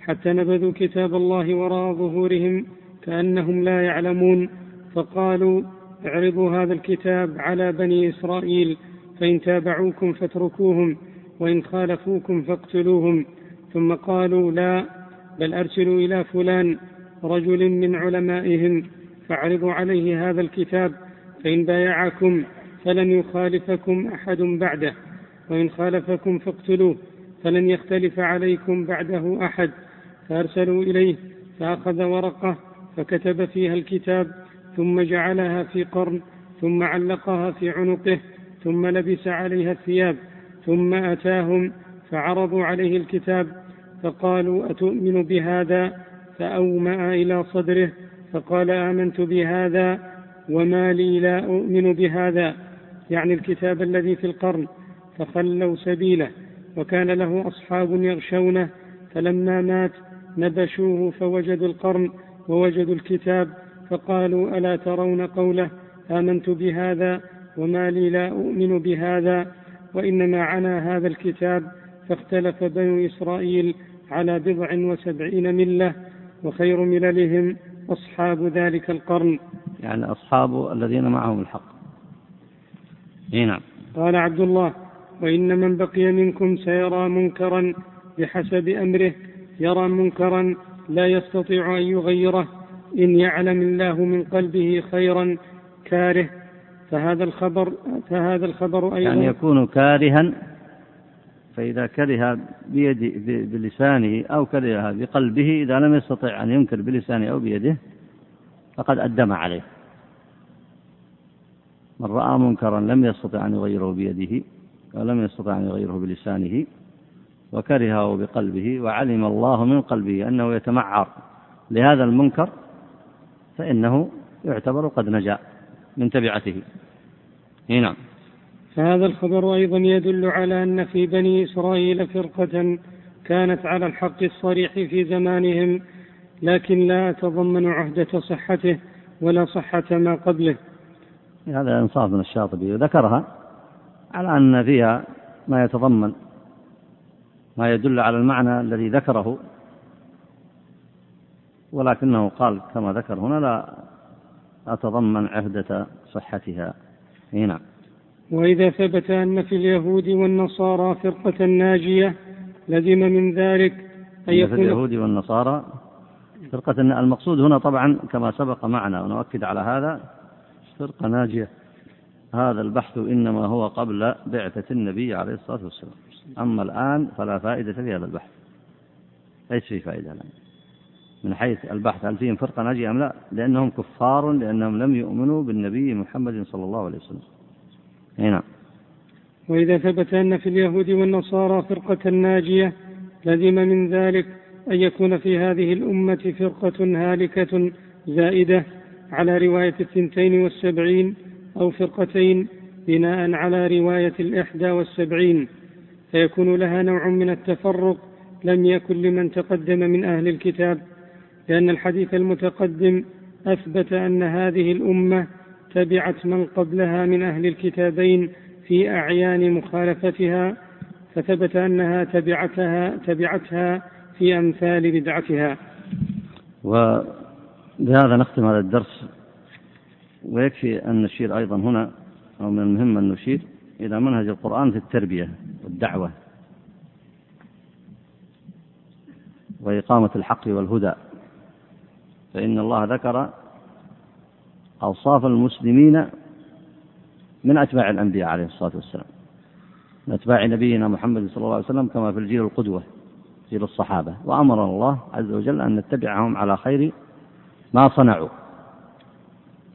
B: حتى نبذوا كتاب الله وراء ظهورهم كأنهم لا يعلمون فقالوا اعرضوا هذا الكتاب على بني إسرائيل فإن تابعوكم فاتركوهم وإن خالفوكم فاقتلوهم ثم قالوا لا بل أرسلوا إلى فلان رجل من علمائهم فاعرضوا عليه هذا الكتاب فإن بايعكم فلن يخالفكم أحد بعده وإن خالفكم فاقتلوه فلن يختلف عليكم بعده أحد فأرسلوا إليه فأخذ ورقة فكتب فيها الكتاب ثم جعلها في قرن ثم علقها في عنقه ثم لبس عليها الثياب ثم أتاهم فعرضوا عليه الكتاب فقالوا أتؤمن بهذا فأومأ إلى صدره فقال آمنت بهذا وما لي لا أؤمن بهذا يعني الكتاب الذي في القرن فخلوا سبيله وكان له أصحاب يغشونه فلما مات نبشوه فوجدوا القرن ووجدوا الكتاب فقالوا ألا ترون قوله آمنت بهذا وما لي لا أؤمن بهذا وإنما عنا هذا الكتاب فاختلف بنو إسرائيل على بضع وسبعين ملة وخير مللهم أصحاب ذلك القرن
A: يعني أصحاب الذين معهم الحق نعم
B: قال عبد الله وإن من بقي منكم سيرى منكرا بحسب أمره يرى منكرا لا يستطيع أن يغيره إن يعلم الله من قلبه خيرا كاره فهذا الخبر فهذا الخبر
A: أيضا يعني يكون كارها فإذا كره بيد بلسانه أو كره بقلبه إذا لم يستطع أن ينكر بلسانه أو بيده فقد أدم عليه من رأى منكرا لم يستطع أن يغيره بيده ولم يستطع أن يغيره بلسانه وكرهه بقلبه وعلم الله من قلبه أنه يتمعر لهذا المنكر فإنه يعتبر قد نجا من تبعته نعم
B: هذا الخبر أيضا يدل على أن في بني إسرائيل فرقة كانت على الحق الصريح في زمانهم لكن لا تضمن عهدة صحته ولا صحة ما قبله
A: هذا إنصاف من الشاطبي ذكرها على أن فيها ما يتضمن ما يدل على المعنى الذي ذكره ولكنه قال كما ذكر هنا لا أتضمن عهدة صحتها هنا
B: وإذا ثبت أن في اليهود والنصارى فرقة ناجية لزم من ذلك أن
A: يكون في اليهود والنصارى فرقة المقصود هنا طبعا كما سبق معنا ونؤكد على هذا فرقة ناجية هذا البحث إنما هو قبل بعثة النبي عليه الصلاة والسلام أما الآن فلا فائدة في هذا البحث ليس في فائدة الآن من حيث البحث هل فيهم فرقة ناجية أم لا لأنهم كفار لأنهم لم يؤمنوا بالنبي محمد صلى الله عليه وسلم نعم
B: وإذا ثبت أن في اليهود والنصارى فرقة ناجية لزم من ذلك أن يكون في هذه الأمة فرقة هالكة زائدة على رواية الثنتين والسبعين أو فرقتين بناء على رواية الإحدى والسبعين فيكون لها نوع من التفرق لم يكن لمن تقدم من أهل الكتاب لأن الحديث المتقدم أثبت أن هذه الأمة تبعت من قبلها من أهل الكتابين في أعيان مخالفتها فثبت أنها تبعتها تبعتها في أمثال بدعتها
A: وبهذا نختم هذا الدرس ويكفي أن نشير أيضا هنا أو من المهم أن نشير إلى منهج القرآن في التربية والدعوة وإقامة الحق والهدى فإن الله ذكر أوصاف المسلمين من أتباع الأنبياء عليه الصلاة والسلام من أتباع نبينا محمد صلى الله عليه وسلم كما في الجيل القدوة جيل الصحابة وأمر الله عز وجل أن نتبعهم على خير ما صنعوا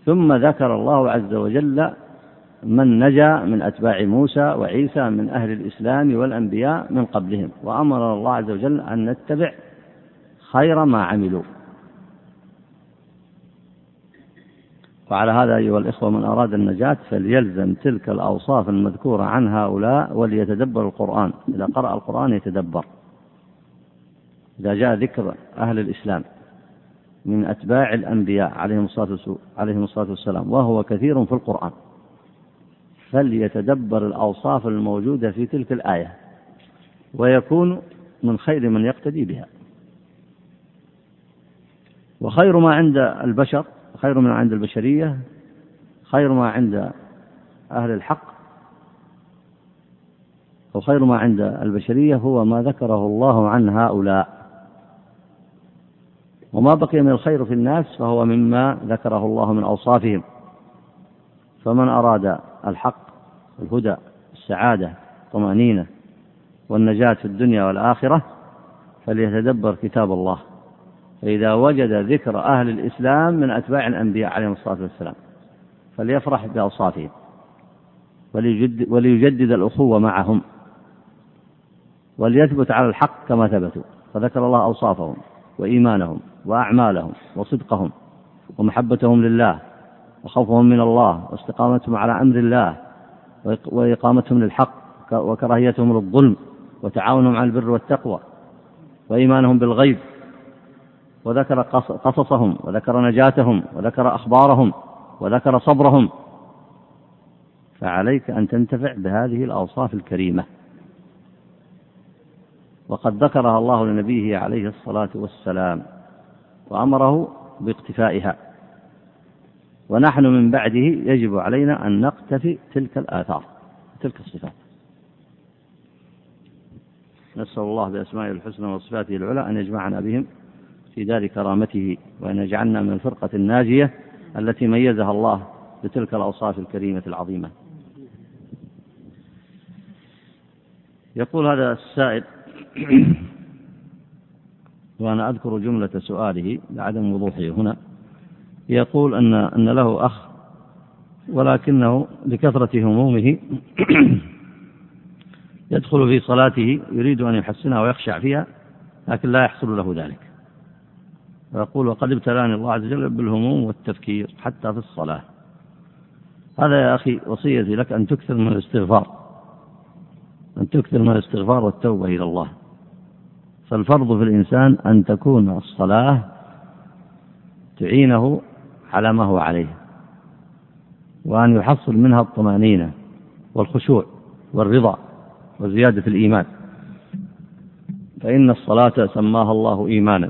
A: ثم ذكر الله عز وجل من نجا من أتباع موسى وعيسى من أهل الإسلام والأنبياء من قبلهم وأمر الله عز وجل أن نتبع خير ما عملوا وعلى هذا أيها الإخوة من أراد النجاة فليلزم تلك الأوصاف المذكورة عن هؤلاء وليتدبر القرآن إذا قرأ القرآن يتدبر إذا جاء ذكر أهل الإسلام من أتباع الأنبياء عليهم الصلاة والسلام وهو كثير في القرآن فليتدبر الأوصاف الموجودة في تلك الآية ويكون من خير من يقتدي بها وخير ما عند البشر خير ما عند البشرية خير ما عند أهل الحق وخير ما عند البشرية هو ما ذكره الله عن هؤلاء وما بقي من الخير في الناس فهو مما ذكره الله من أوصافهم فمن أراد الحق الهدى السعادة الطمأنينة والنجاة في الدنيا والآخرة فليتدبر كتاب الله إذا وجد ذكر أهل الإسلام من أتباع الأنبياء عليهم الصلاة والسلام فليفرح بأوصافهم وليجد وليجدد الأخوة معهم وليثبت على الحق كما ثبتوا فذكر الله أوصافهم وإيمانهم وأعمالهم وصدقهم ومحبتهم لله وخوفهم من الله واستقامتهم على أمر الله وإقامتهم للحق وكراهيتهم للظلم وتعاونهم على البر والتقوى وإيمانهم بالغيب وذكر قصصهم وذكر نجاتهم وذكر أخبارهم وذكر صبرهم فعليك أن تنتفع بهذه الأوصاف الكريمة وقد ذكرها الله لنبيه عليه الصلاة والسلام وأمره باقتفائها ونحن من بعده يجب علينا أن نقتفي تلك الآثار تلك الصفات نسأل الله بأسمائه الحسنى وصفاته العلى أن يجمعنا بهم في دار كرامته وأن يجعلنا من الفرقة الناجية التي ميزها الله بتلك الأوصاف الكريمة العظيمة يقول هذا السائل وأنا أذكر جملة سؤاله لعدم وضوحه هنا يقول أن أن له أخ ولكنه لكثرة همومه يدخل في صلاته يريد أن يحسنها ويخشع فيها لكن لا يحصل له ذلك يقول وقد ابتلاني الله عز وجل بالهموم والتفكير حتى في الصلاة هذا يا أخي وصيتي لك أن تكثر من الاستغفار أن تكثر من الاستغفار والتوبة إلى الله فالفرض في الإنسان أن تكون الصلاة تعينه على ما هو عليه وأن يحصل منها الطمأنينة والخشوع والرضا وزيادة الإيمان فإن الصلاة سماها الله إيمانا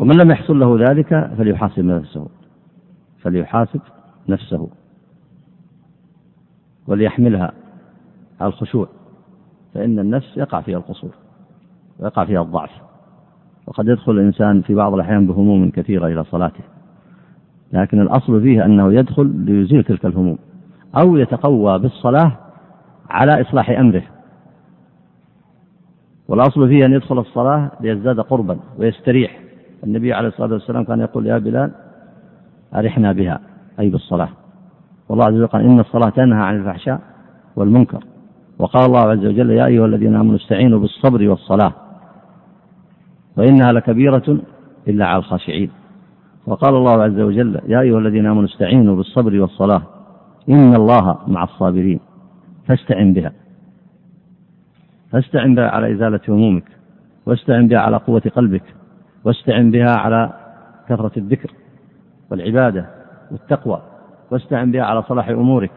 A: ومن لم يحصل له ذلك فليحاسب نفسه فليحاسب نفسه وليحملها على الخشوع فإن النفس يقع فيها القصور ويقع فيها الضعف وقد يدخل الإنسان في بعض الأحيان بهموم كثيرة إلى صلاته لكن الأصل فيه أنه يدخل ليزيل تلك الهموم أو يتقوى بالصلاة على إصلاح أمره والأصل فيه أن يدخل الصلاة ليزداد قربا ويستريح النبي عليه الصلاة والسلام كان يقول يا بلال أرحنا بها أي بالصلاة والله عز وجل قال إن الصلاة تنهى عن الفحشاء والمنكر وقال الله عز وجل يا أيها الذين آمنوا استعينوا بالصبر والصلاة وإنها لكبيرة إلا على الخاشعين وقال الله عز وجل يا أيها الذين آمنوا استعينوا بالصبر والصلاة إن الله مع الصابرين فاستعن بها فاستعن بها على إزالة همومك واستعن بها على قوة قلبك واستعن بها على كثرة الذكر والعبادة والتقوى واستعن بها على صلاح أمورك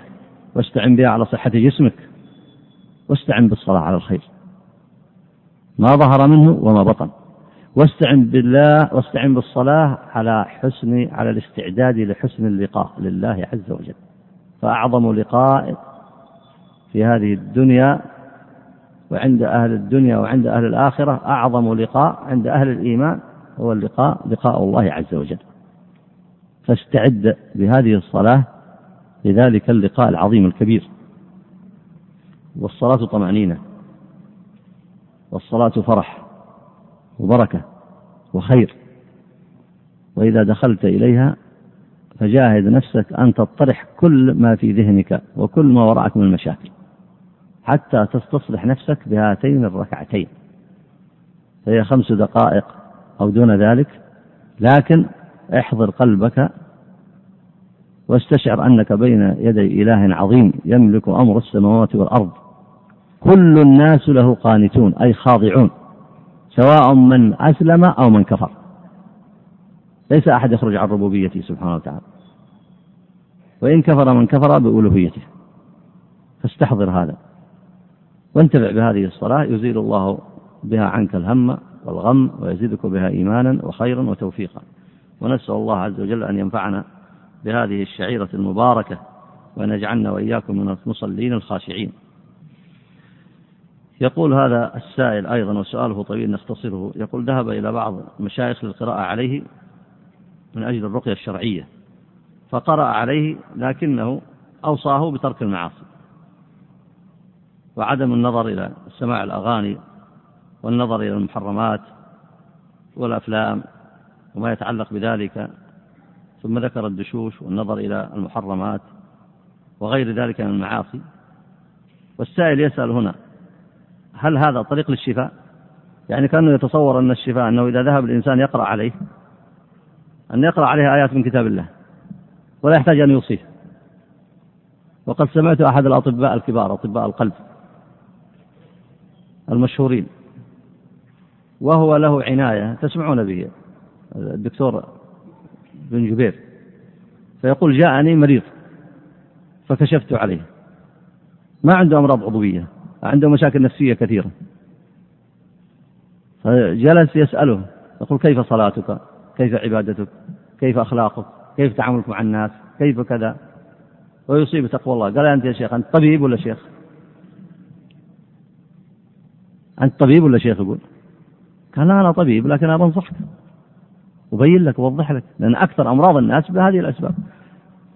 A: واستعن بها على صحة جسمك واستعن بالصلاة على الخير ما ظهر منه وما بطن واستعن بالله واستعن بالصلاة على حسن على الاستعداد لحسن اللقاء لله عز وجل فأعظم لقاء في هذه الدنيا وعند أهل الدنيا وعند أهل الآخرة أعظم لقاء عند أهل الإيمان هو اللقاء لقاء الله عز وجل فاستعد بهذه الصلاة لذلك اللقاء العظيم الكبير والصلاة طمأنينة والصلاة فرح وبركة وخير وإذا دخلت إليها فجاهد نفسك أن تطرح كل ما في ذهنك وكل ما وراءك من المشاكل حتى تستصلح نفسك بهاتين الركعتين فهي خمس دقائق أو دون ذلك لكن احضر قلبك واستشعر أنك بين يدي إله عظيم يملك أمر السماوات والأرض كل الناس له قانتون أي خاضعون سواء من أسلم أو من كفر ليس أحد يخرج عن ربوبيته سبحانه وتعالى وإن كفر من كفر بألوهيته فاستحضر هذا وانتفع بهذه الصلاة يزيل الله بها عنك الهم والغم ويزيدك بها إيمانا وخيرا وتوفيقا ونسأل الله عز وجل أن ينفعنا بهذه الشعيرة المباركة وأن يجعلنا وإياكم من المصلين الخاشعين يقول هذا السائل أيضا وسؤاله طويل نختصره يقول ذهب إلى بعض مشايخ للقراءة عليه من أجل الرقية الشرعية فقرأ عليه لكنه أوصاه بترك المعاصي وعدم النظر إلى سماع الأغاني والنظر إلى المحرمات والأفلام وما يتعلق بذلك ثم ذكر الدشوش والنظر إلى المحرمات وغير ذلك من المعاصي والسائل يسأل هنا هل هذا طريق للشفاء يعني كأنه يتصور أن الشفاء أنه إذا ذهب الإنسان يقرأ عليه أن يقرأ عليه آيات من كتاب الله ولا يحتاج أن يوصيه وقد سمعت أحد الأطباء الكبار أطباء القلب المشهورين وهو له عناية تسمعون به الدكتور بن جبير فيقول جاءني مريض فكشفت عليه ما عنده أمراض عضوية عنده مشاكل نفسية كثيرة فجلس يسأله يقول كيف صلاتك كيف عبادتك كيف أخلاقك كيف تعاملك مع الناس كيف كذا ويصيب تقوى الله قال أنت يا شيخ أنت طبيب ولا شيخ أنت طبيب ولا شيخ يقول قال لا أنا طبيب لكن أنا بنصحك وبين لك ووضح لك لأن أكثر أمراض الناس بهذه الأسباب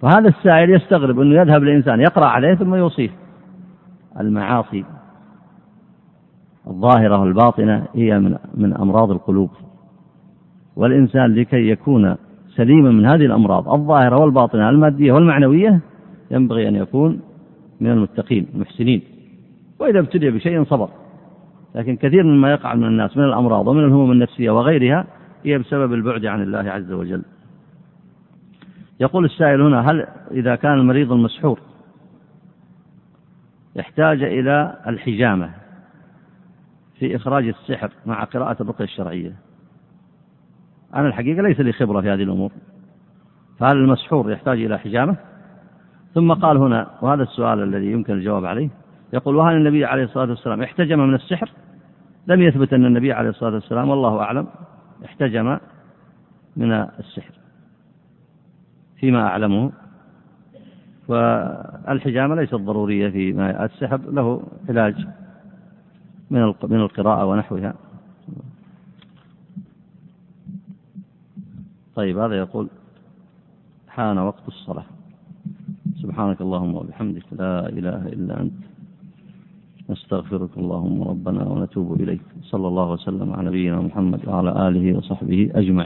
A: فهذا السائل يستغرب أنه يذهب لإنسان يقرأ عليه ثم يوصيه المعاصي الظاهرة والباطنة هي من من أمراض القلوب والإنسان لكي يكون سليما من هذه الأمراض الظاهرة والباطنة المادية والمعنوية ينبغي أن يكون من المتقين المحسنين وإذا ابتلي بشيء صبر لكن كثير مما يقع من الناس من الأمراض ومن الهموم النفسية وغيرها هي بسبب البعد عن الله عز وجل يقول السائل هنا هل إذا كان المريض المسحور يحتاج إلى الحجامة في إخراج السحر مع قراءة الرقية الشرعية أنا الحقيقة ليس لي خبرة في هذه الأمور فهل المسحور يحتاج إلى حجامة ثم قال هنا وهذا السؤال الذي يمكن الجواب عليه يقول وهل النبي عليه الصلاة والسلام احتجم من السحر لم يثبت أن النبي عليه الصلاة والسلام والله أعلم احتجم من السحر فيما أعلمه والحجامة ليست ضرورية في السحر له علاج من من القراءة ونحوها طيب هذا يقول حان وقت الصلاة سبحانك اللهم وبحمدك لا إله إلا أنت نستغفرك اللهم ربنا ونتوب إليك صلى الله وسلم على نبينا محمد وعلى آله وصحبه أجمعين